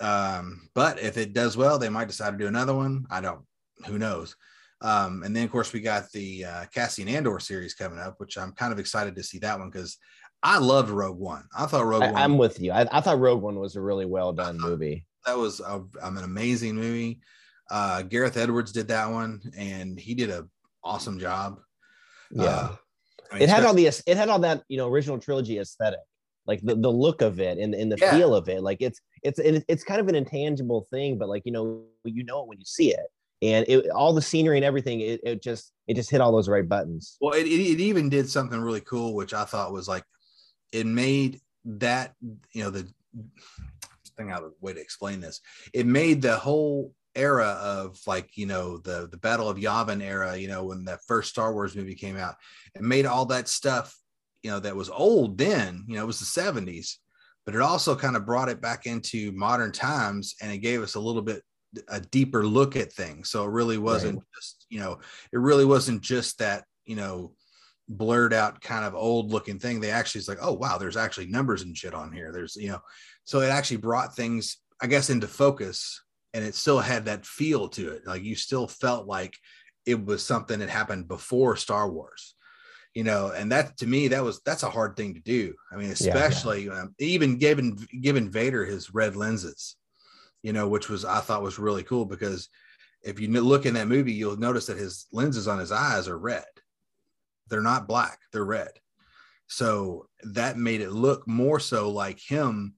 um, but if it does well, they might decide to do another one. I don't. Who knows? Um, and then of course we got the uh, Cassian Andor series coming up, which I'm kind of excited to see that one because I loved Rogue One. I thought Rogue I, One I'm with you. I, I thought Rogue One was a really well done movie. that was a, um, an amazing movie. Uh, Gareth Edwards did that one, and he did a awesome job. Yeah. Uh, I mean, it had all the it had all that you know original trilogy aesthetic like the, the look of it and, and the Yeah. feel of it like it's it's it's kind of an intangible thing but like you know you know it when you see it and it, all the scenery and everything it, it just it just hit all those right buttons Well, it, it, it even did something really cool, which I thought was like it made that you know the thing out of the way to explain this. It made the whole era of like you know the the Battle of Yavin era. You know when that first Star Wars movie came out, it made all that stuff you know that was old then. You know it was the seventies, but it also kind of brought it back into modern times, and it gave us a little bit a deeper look at things. So it really wasn't just you know it really wasn't just that you know blurred out kind of old looking thing they actually it's like oh wow there's actually numbers and shit on here there's you know so it actually brought things i guess into focus and it still had that feel to it like you still felt like it was something that happened before star wars you know and that to me that was that's a hard thing to do i mean yeah. especially um, even given given vader his red lenses you know which was i thought was really cool because if you look in that movie, you'll notice that his lenses on his eyes are red. They're not black, they're red. So that made it look more so like him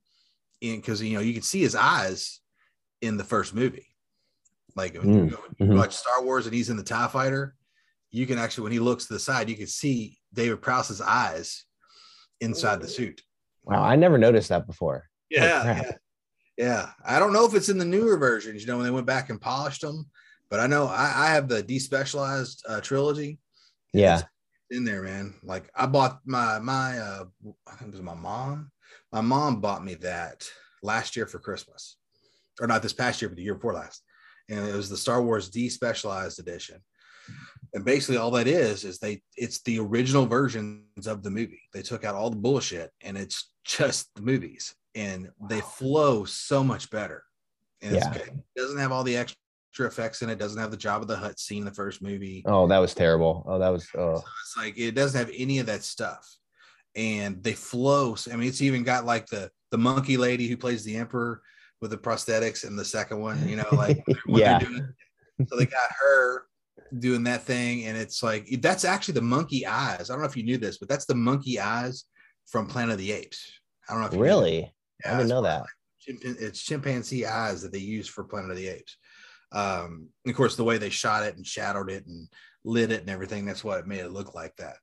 in because you know you can see his eyes in the first movie. Like mm, you, mm-hmm. watch Star Wars and he's in the TIE fighter, you can actually when he looks to the side, you can see David Prowse's eyes inside the suit. Wow, I never noticed that before. Yeah, yeah. Yeah, I don't know if it's in the newer versions. You know, when they went back and polished them, but I know I, I have the despecialized uh, trilogy. Yeah, in there, man. Like I bought my my uh, I think it was my mom. My mom bought me that last year for Christmas, or not this past year, but the year before last, and it was the Star Wars despecialized edition. And basically, all that is is they it's the original versions of the movie. They took out all the bullshit, and it's just the movies and they flow so much better. And yeah. it doesn't have all the extra effects in it. Doesn't have the Jabba the Hutt scene in the first movie. Oh, that was terrible. Oh, that was. Oh. So it's like it doesn't have any of that stuff, and they flow. I mean, it's even got like the the monkey lady who plays the emperor with the prosthetics in the second one. You know, like yeah. So they got her doing that thing, and it's like that's actually the monkey eyes. I don't know if you knew this, but that's the monkey eyes from Planet of the Apes. I don't know if really. Yeah, I didn't know that. It's chimpanzee eyes that they use for Planet of the Apes. Um, of course, the way they shot it and shadowed it and lit it and everything, that's what made it look like that.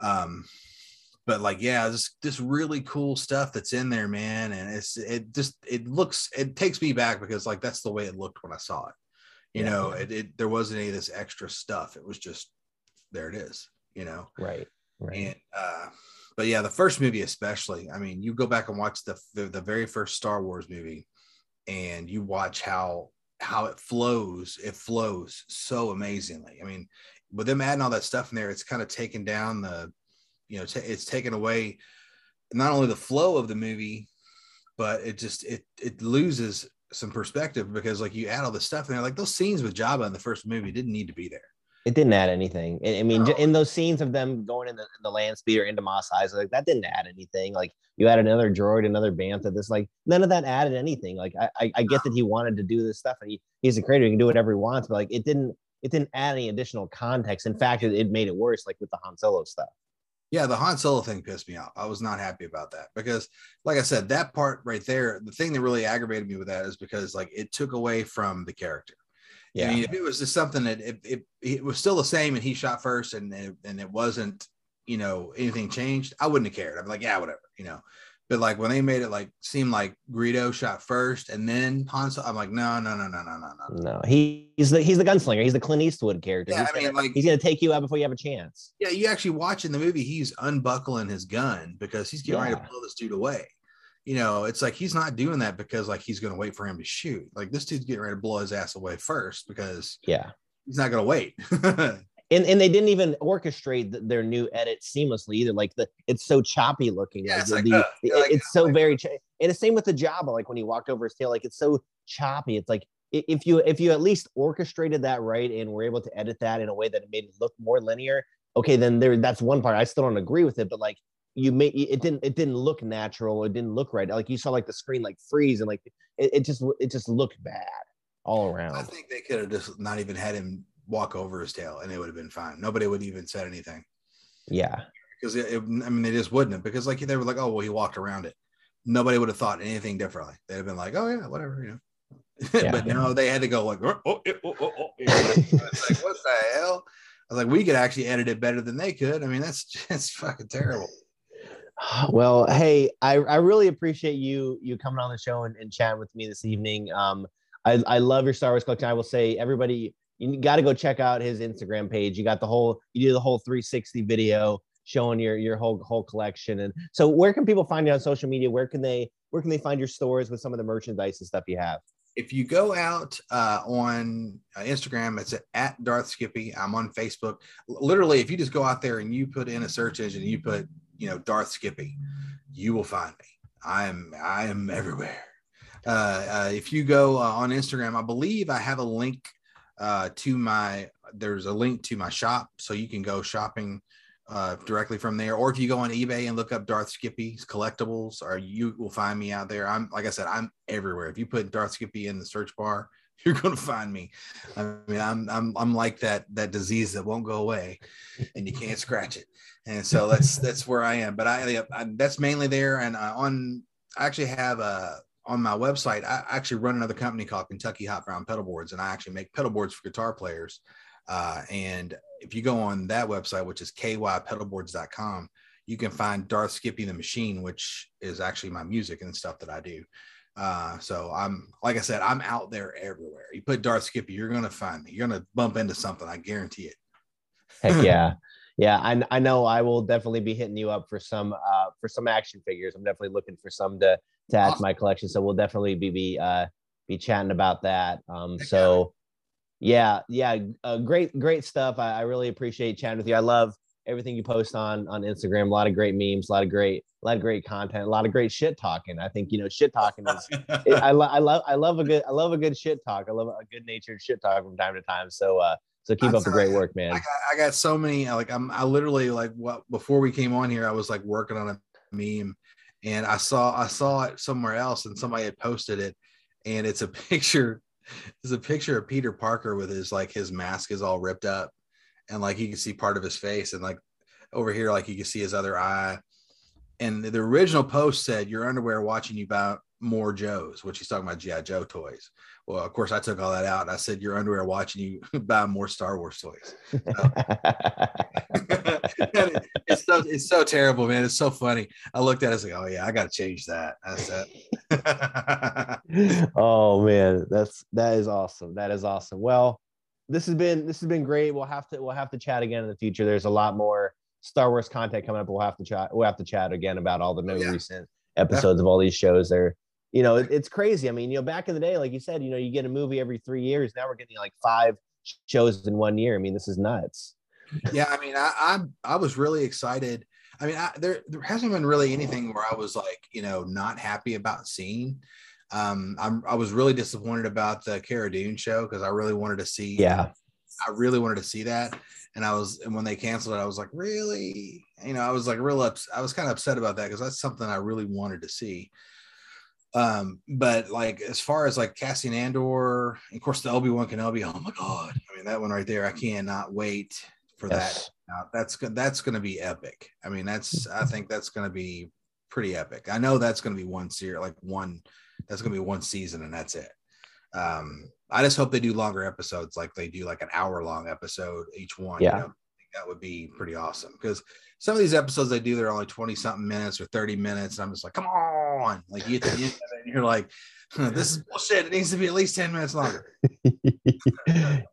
Um, but like, yeah, this this really cool stuff that's in there, man. And it's it just it looks it takes me back because like that's the way it looked when I saw it. You yeah. know, it, it there wasn't any of this extra stuff. It was just there it is, you know. Right. Right. And uh but yeah, the first movie especially. I mean, you go back and watch the, the the, very first Star Wars movie, and you watch how how it flows. It flows so amazingly. I mean, with them adding all that stuff in there, it's kind of taken down the, you know, t- it's taken away not only the flow of the movie, but it just it it loses some perspective because like you add all the stuff in there, like those scenes with Jabba in the first movie didn't need to be there. It didn't add anything. I mean, no. in those scenes of them going in the, the land speeder into Mos Eisley, like that didn't add anything. Like you add another droid, another bantha. This like none of that added anything. Like I, I, I get that he wanted to do this stuff and he, he's a creator, he can do whatever he wants, but like it didn't it didn't add any additional context. In fact, it, it made it worse, like with the Han Solo stuff. Yeah, the Han Solo thing pissed me off. I was not happy about that because, like I said, that part right there, the thing that really aggravated me with that is because like it took away from the character. Yeah. I mean, if it was just something that it, it, it was still the same and he shot first and it, and it wasn't, you know, anything changed, I wouldn't have cared. I'd be like, yeah, whatever, you know. But like when they made it like seem like Greedo shot first and then Han Solo, I'm like, no, no, no, no, no, no, no. No, he, he's the he's the gunslinger. He's the Clint Eastwood character. Yeah, he's I mean, gonna, like he's gonna take you out before you have a chance. Yeah, you actually watch in the movie, he's unbuckling his gun because he's getting yeah. ready to blow this dude away you know, it's like he's not doing that because like he's going to wait for him to shoot. Like this dude's getting ready to blow his ass away first because yeah, he's not going to wait. and and they didn't even orchestrate the, their new edit seamlessly either. Like the it's so choppy looking. Yeah, like, it's, the, like, the, like, it's oh so like, very. Ch- and the same with the Jabba. Like when he walked over his tail, like it's so choppy. It's like if you if you at least orchestrated that right and were able to edit that in a way that it made it look more linear, okay, then there that's one part. I still don't agree with it, but like you made it didn't it didn't look natural it didn't look right like you saw like the screen like freeze and like it, it just it just looked bad all around i think they could have just not even had him walk over his tail and it would have been fine nobody would even said anything yeah because it, it, i mean they just wouldn't have because like they were like oh well he walked around it nobody would have thought anything differently they'd have been like oh yeah whatever you know yeah. but no they had to go like oh, oh, oh, oh, oh. like what the hell I was like, we could actually edit it better than they could. I mean, that's just fucking terrible. Well, hey, I, I really appreciate you you coming on the show and, and chatting with me this evening. Um, I, I love your Star Wars collection. I will say everybody you got to go check out his Instagram page. You got the whole you do the whole 360 video showing your your whole whole collection. And so, where can people find you on social media? Where can they where can they find your stores with some of the merchandise and stuff you have? If you go out uh, on uh, Instagram, it's at Darth Skippy. I'm on Facebook. Literally, if you just go out there and you put in a search engine, you put you know, Darth Skippy, you will find me. I am I am everywhere. Uh, uh, if you go uh, on Instagram, I believe I have a link uh, to my. There's a link to my shop, so you can go shopping uh, directly from there. Or if you go on eBay and look up Darth Skippy's collectibles, or you will find me out there. I'm like I said, I'm everywhere. If you put Darth Skippy in the search bar, you're gonna find me. I mean, I'm I'm I'm like that that disease that won't go away, and you can't scratch it. And so that's that's where I am. But I, I that's mainly there. And I, on I actually have a on my website. I actually run another company called Kentucky Hot Brown Pedal Boards, and I actually make pedal boards for guitar players. Uh, and if you go on that website, which is kypedalboards.com, you can find Darth Skippy the Machine, which is actually my music and stuff that I do. Uh, so I'm like I said, I'm out there everywhere. You put Darth Skippy, you're gonna find me. You're gonna bump into something. I guarantee it. Heck yeah, yeah. I, I know I will definitely be hitting you up for some uh, for some action figures. I'm definitely looking for some to to add awesome. to my collection. So we'll definitely be be uh, be chatting about that. Um, so yeah, yeah, uh, great great stuff. I, I really appreciate chatting with you. I love everything you post on on Instagram. A lot of great memes, a lot of great, a lot of great content, a lot of great shit talking. I think you know shit talking is. it, I, lo- I love I love a good I love a good shit talk. I love a good natured shit talk from time to time. So uh so keep up the great work, man. I got, I got so many like I'm I literally like what before we came on here I was like working on a meme and I saw I saw it somewhere else and somebody had posted it and it's a picture it's a picture of Peter Parker with his like his mask is all ripped up and like you can see part of his face and like over here like you can see his other eye. And the original post said your underwear watching you buy more joes which he's talking about gi joe toys. Well of course i took all that out and i said your underwear watching you buy more star wars toys it's so it's so terrible man it's so funny i looked at it I like oh yeah i gotta change that that's it oh man that's that is awesome that is awesome well this has been this has been great. We'll have to we'll have to chat again in the future. There's a lot more Star Wars content coming up. We'll have to chat. We'll have to chat again about all the new oh, yeah. recent episodes of all these shows. There, you know, it, it's crazy. I mean, you know, back in the day, like you said, you know, you get a movie every three years. Now we're getting like five shows in one year. I mean, this is nuts. Yeah, I mean, I I'm, I was really excited. I mean, I, there there hasn't been really anything where I was like, you know, not happy about seeing. Um, I'm, I was really disappointed about the Cara Dune show because I really wanted to see. Yeah. I really wanted to see that, and I was, and when they canceled it, I was like, really, you know, I was like real ups. I was kind of upset about that because that's something I really wanted to see. Um, but like as far as like Cassian Andor, of course the Obi Wan Kenobi. Oh my god! I mean that one right there. I cannot wait for yes. that. Uh, that's that's going to be epic. I mean that's I think that's going to be pretty epic. I know that's going to be one series, like one that's going to be one season and that's it. Um, I just hope they do longer episodes, like they do like an hour long episode each one. Yeah. You know? that would be pretty awesome because some of these episodes they do they're only 20 something minutes or 30 minutes and i'm just like come on like you, you and you're like this is bullshit it needs to be at least 10 minutes longer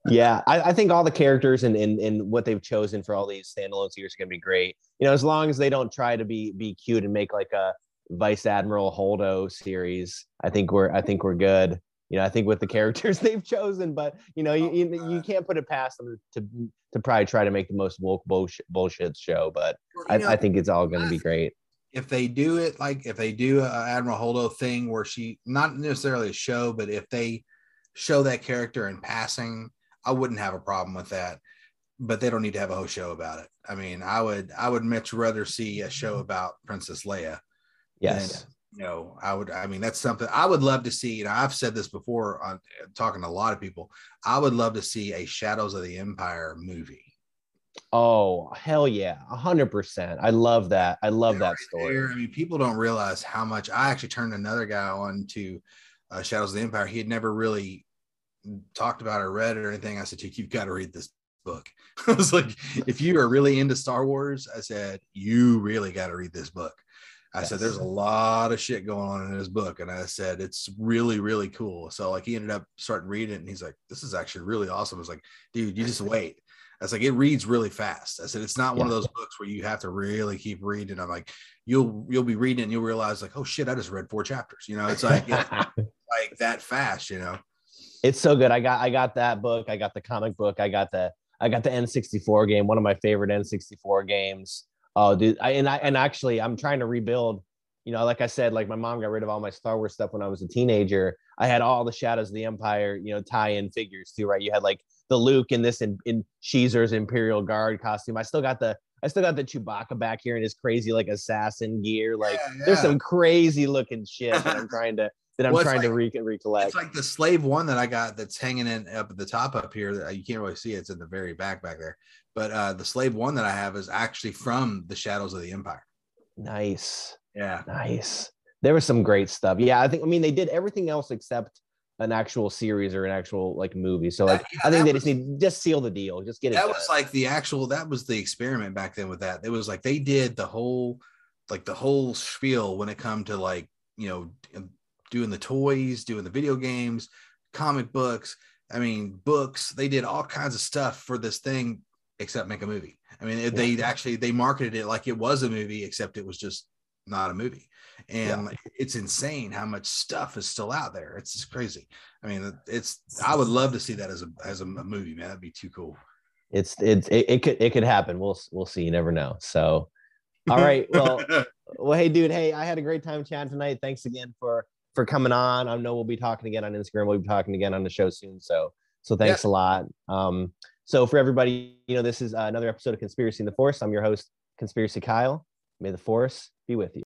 yeah I, I, think all the characters and, and and what they've chosen for all these standalone series are going to be great you know as long as they don't try to be be cute and make like a Vice Admiral Holdo series. I think we're I think we're good. You know, I think with the characters they've chosen, but you know, you, oh, you, you can't put it past them to to probably try to make the most woke bullshit, bullshit show. But I, know, I think it's all going to be great. If they do it like if they do a Admiral Holdo thing where she not necessarily a show, but if they show that character in passing, I wouldn't have a problem with that. But they don't need to have a whole show about it. I mean, I would I would much rather see a show mm-hmm. about Princess Leia Yes. You know, I would, I mean, that's something I would love to see. You know, I've said this before on talking to a lot of people. I would love to see a Shadows of the Empire movie. Oh, hell yeah. A hundred percent. I love that. I love that story. There, I mean, people don't realize how much I actually turned another guy on to uh, Shadows of the Empire. He had never really talked about or read it or anything. I said, you've got to read this book. I was like, if you are really into Star Wars, I said, you really got to read this book. I yes. said, there's a lot of shit going on in his book. And I said, it's really, really cool. So like he ended up starting reading it and he's like, this is actually really awesome. I was like, dude, you just wait. I was like, it reads really fast. I said, it's not one of those books where you have to really keep reading. I'm like, you'll, you'll be reading and you'll realize like, oh shit, I just read four chapters. You know, it's like, it's like that fast, you know? It's so good. I got, I got that book. I got the comic book. I got the, I got the N64 game, one of my favorite N64 games. Oh, dude, I, and I and actually, I'm trying to rebuild. You know, like I said, like my mom got rid of all my Star Wars stuff when I was a teenager. I had all the Shadows of the Empire, you know, tie-in figures too, right? You had like the Luke in this in, in Xizor's Imperial Guard costume. I still got the I still got the Chewbacca back here in his crazy like assassin gear. Like yeah, yeah. there's some crazy looking shit that I'm trying to that I'm well, trying like, to re- recollect. It's like the slave one that I got that's hanging in up at the top up here. That You can't really see it. It's in the very back back there. But uh, the slave one that I have is actually from the Shadows of the Empire. Nice. Yeah. Nice. There was some great stuff. Yeah, I think. I mean, they did everything else except an actual series or an actual like movie. So like, yeah, I think they was, just need just seal the deal, just get it. That done. was like the actual. That was the experiment back then with that. It was like they did the whole, like the whole spiel when it come to like you know doing the toys, doing the video games, comic books. I mean, books. They did all kinds of stuff for this thing, except make a movie. I mean, yeah. they actually they marketed it like it was a movie, except it was just not a movie. And yeah. it's insane how much stuff is still out there. It's just crazy. I mean, it's I would love to see that as a as a movie, man. That'd be too cool. It's it's it, it could it could happen. We'll we'll see. You never know. So, all right. Well, well, hey, dude. Hey, I had a great time chatting tonight. Thanks again for for coming on. I know we'll be talking again on Instagram. We'll be talking again on the show soon. So so thanks yeah. a lot. Um, so for everybody, you know, this is uh, another episode of Conspiracy in the Force. I'm your host, Conspiracy Kyle. May the Force be with you.